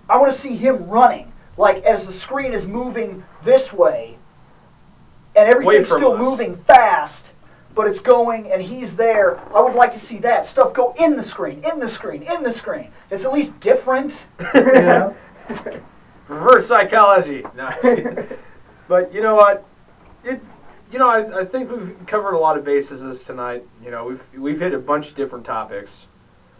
I want to see him running, like as the screen is moving this way, and everything's still us. moving fast, but it's going and he's there. I would like to see that stuff go in the screen, in the screen, in the screen. It's at least different. Yeah. Reverse psychology. No. but you know what? It. You know, I, I think we've covered a lot of bases tonight. You know, we've we've hit a bunch of different topics.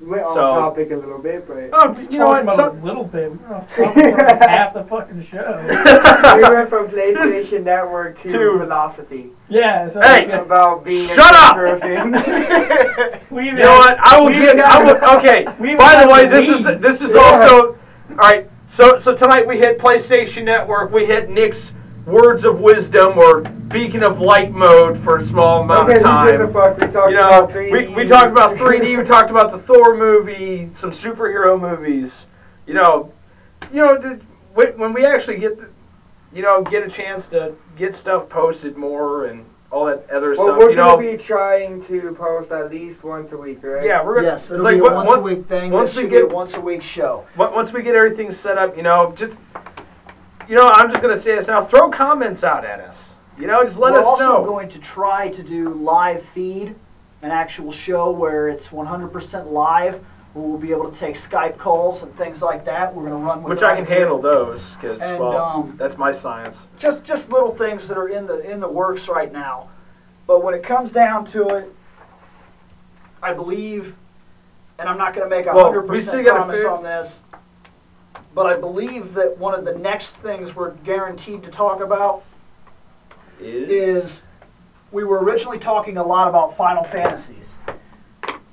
We went off So- topic a little bit, but Oh, you know what? about Some, a little bit. We don't have to half the fucking show. we went from PlayStation Network to To- philosophy Yeah. So Hey! about being Shut a up! person. we you know what? I will we get. I will, okay. we By the have way, to this is leave. this is also all right. So so tonight we hit PlayStation Network. We hit Nick's words of wisdom or beacon of light mode for a small amount okay, of who gives a time. fuck? We talked You know, about 3D. we, we talked about 3D. We talked about the Thor movie, some superhero movies. You know, you know, the, when when we actually get, the, you know, get a chance to get stuff posted more and all that other Well, stuff. we're You gonna know, be trying to post at least once a week, right? yeah, we're gonna. yes, it's like be a what- once what- a week thing. once This we should be a get- once a week show. Once we get everything set up, you know, just you know, I'm just gonna say this now. Throw comments out at us. You know, just let We're us know. We're also going to try to do live feed, an actual show where it's 100% live, where we'll be able to take Skype calls and things like that. We're going to run with which I can handle those because well, um, that's my science. Just just little things that are in the in the works right now. But when it comes down to it, I believe, and I'm not going to make a hundred percent promise on this, but I believe that one of the next things we're guaranteed to talk about is we were originally talking a lot about Final Fantasies.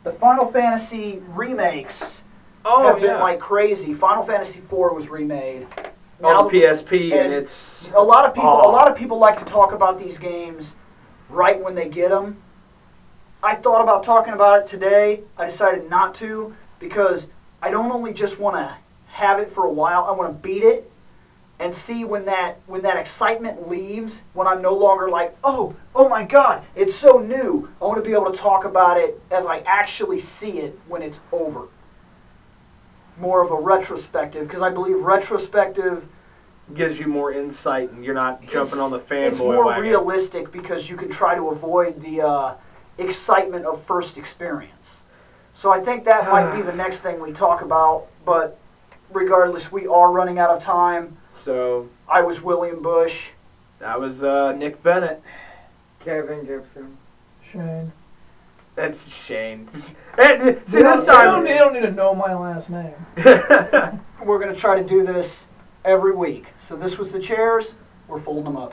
The Final Fantasy remakes oh have been like crazy. Final Fantasy IV was remade. on the PSP and, and it's a lot of people, Oh. a lot of people like to talk about these games right when they get them. I thought about talking about it today. I decided not to because I don't only just want to have it for a while. I want to beat it and see when that when that excitement leaves. When I'm no longer like, oh, oh my God, it's so new. I want to be able to talk about it as I actually see it when it's over. More of a retrospective because I believe retrospective gives you more insight and you're not jumping on the fanboy It's more wagon. realistic because you can try to avoid the uh, excitement of first experience. So I think that might be the next thing we talk about. But regardless, we are running out of time. So I was William Bush. that was uh, Nick Bennett. Kevin Gibson. Shane. That's Shane. And, see They don't- this They don't, they don't need to know my last name. We're going to try to do this every week. So this was the chairs. We're folding them up.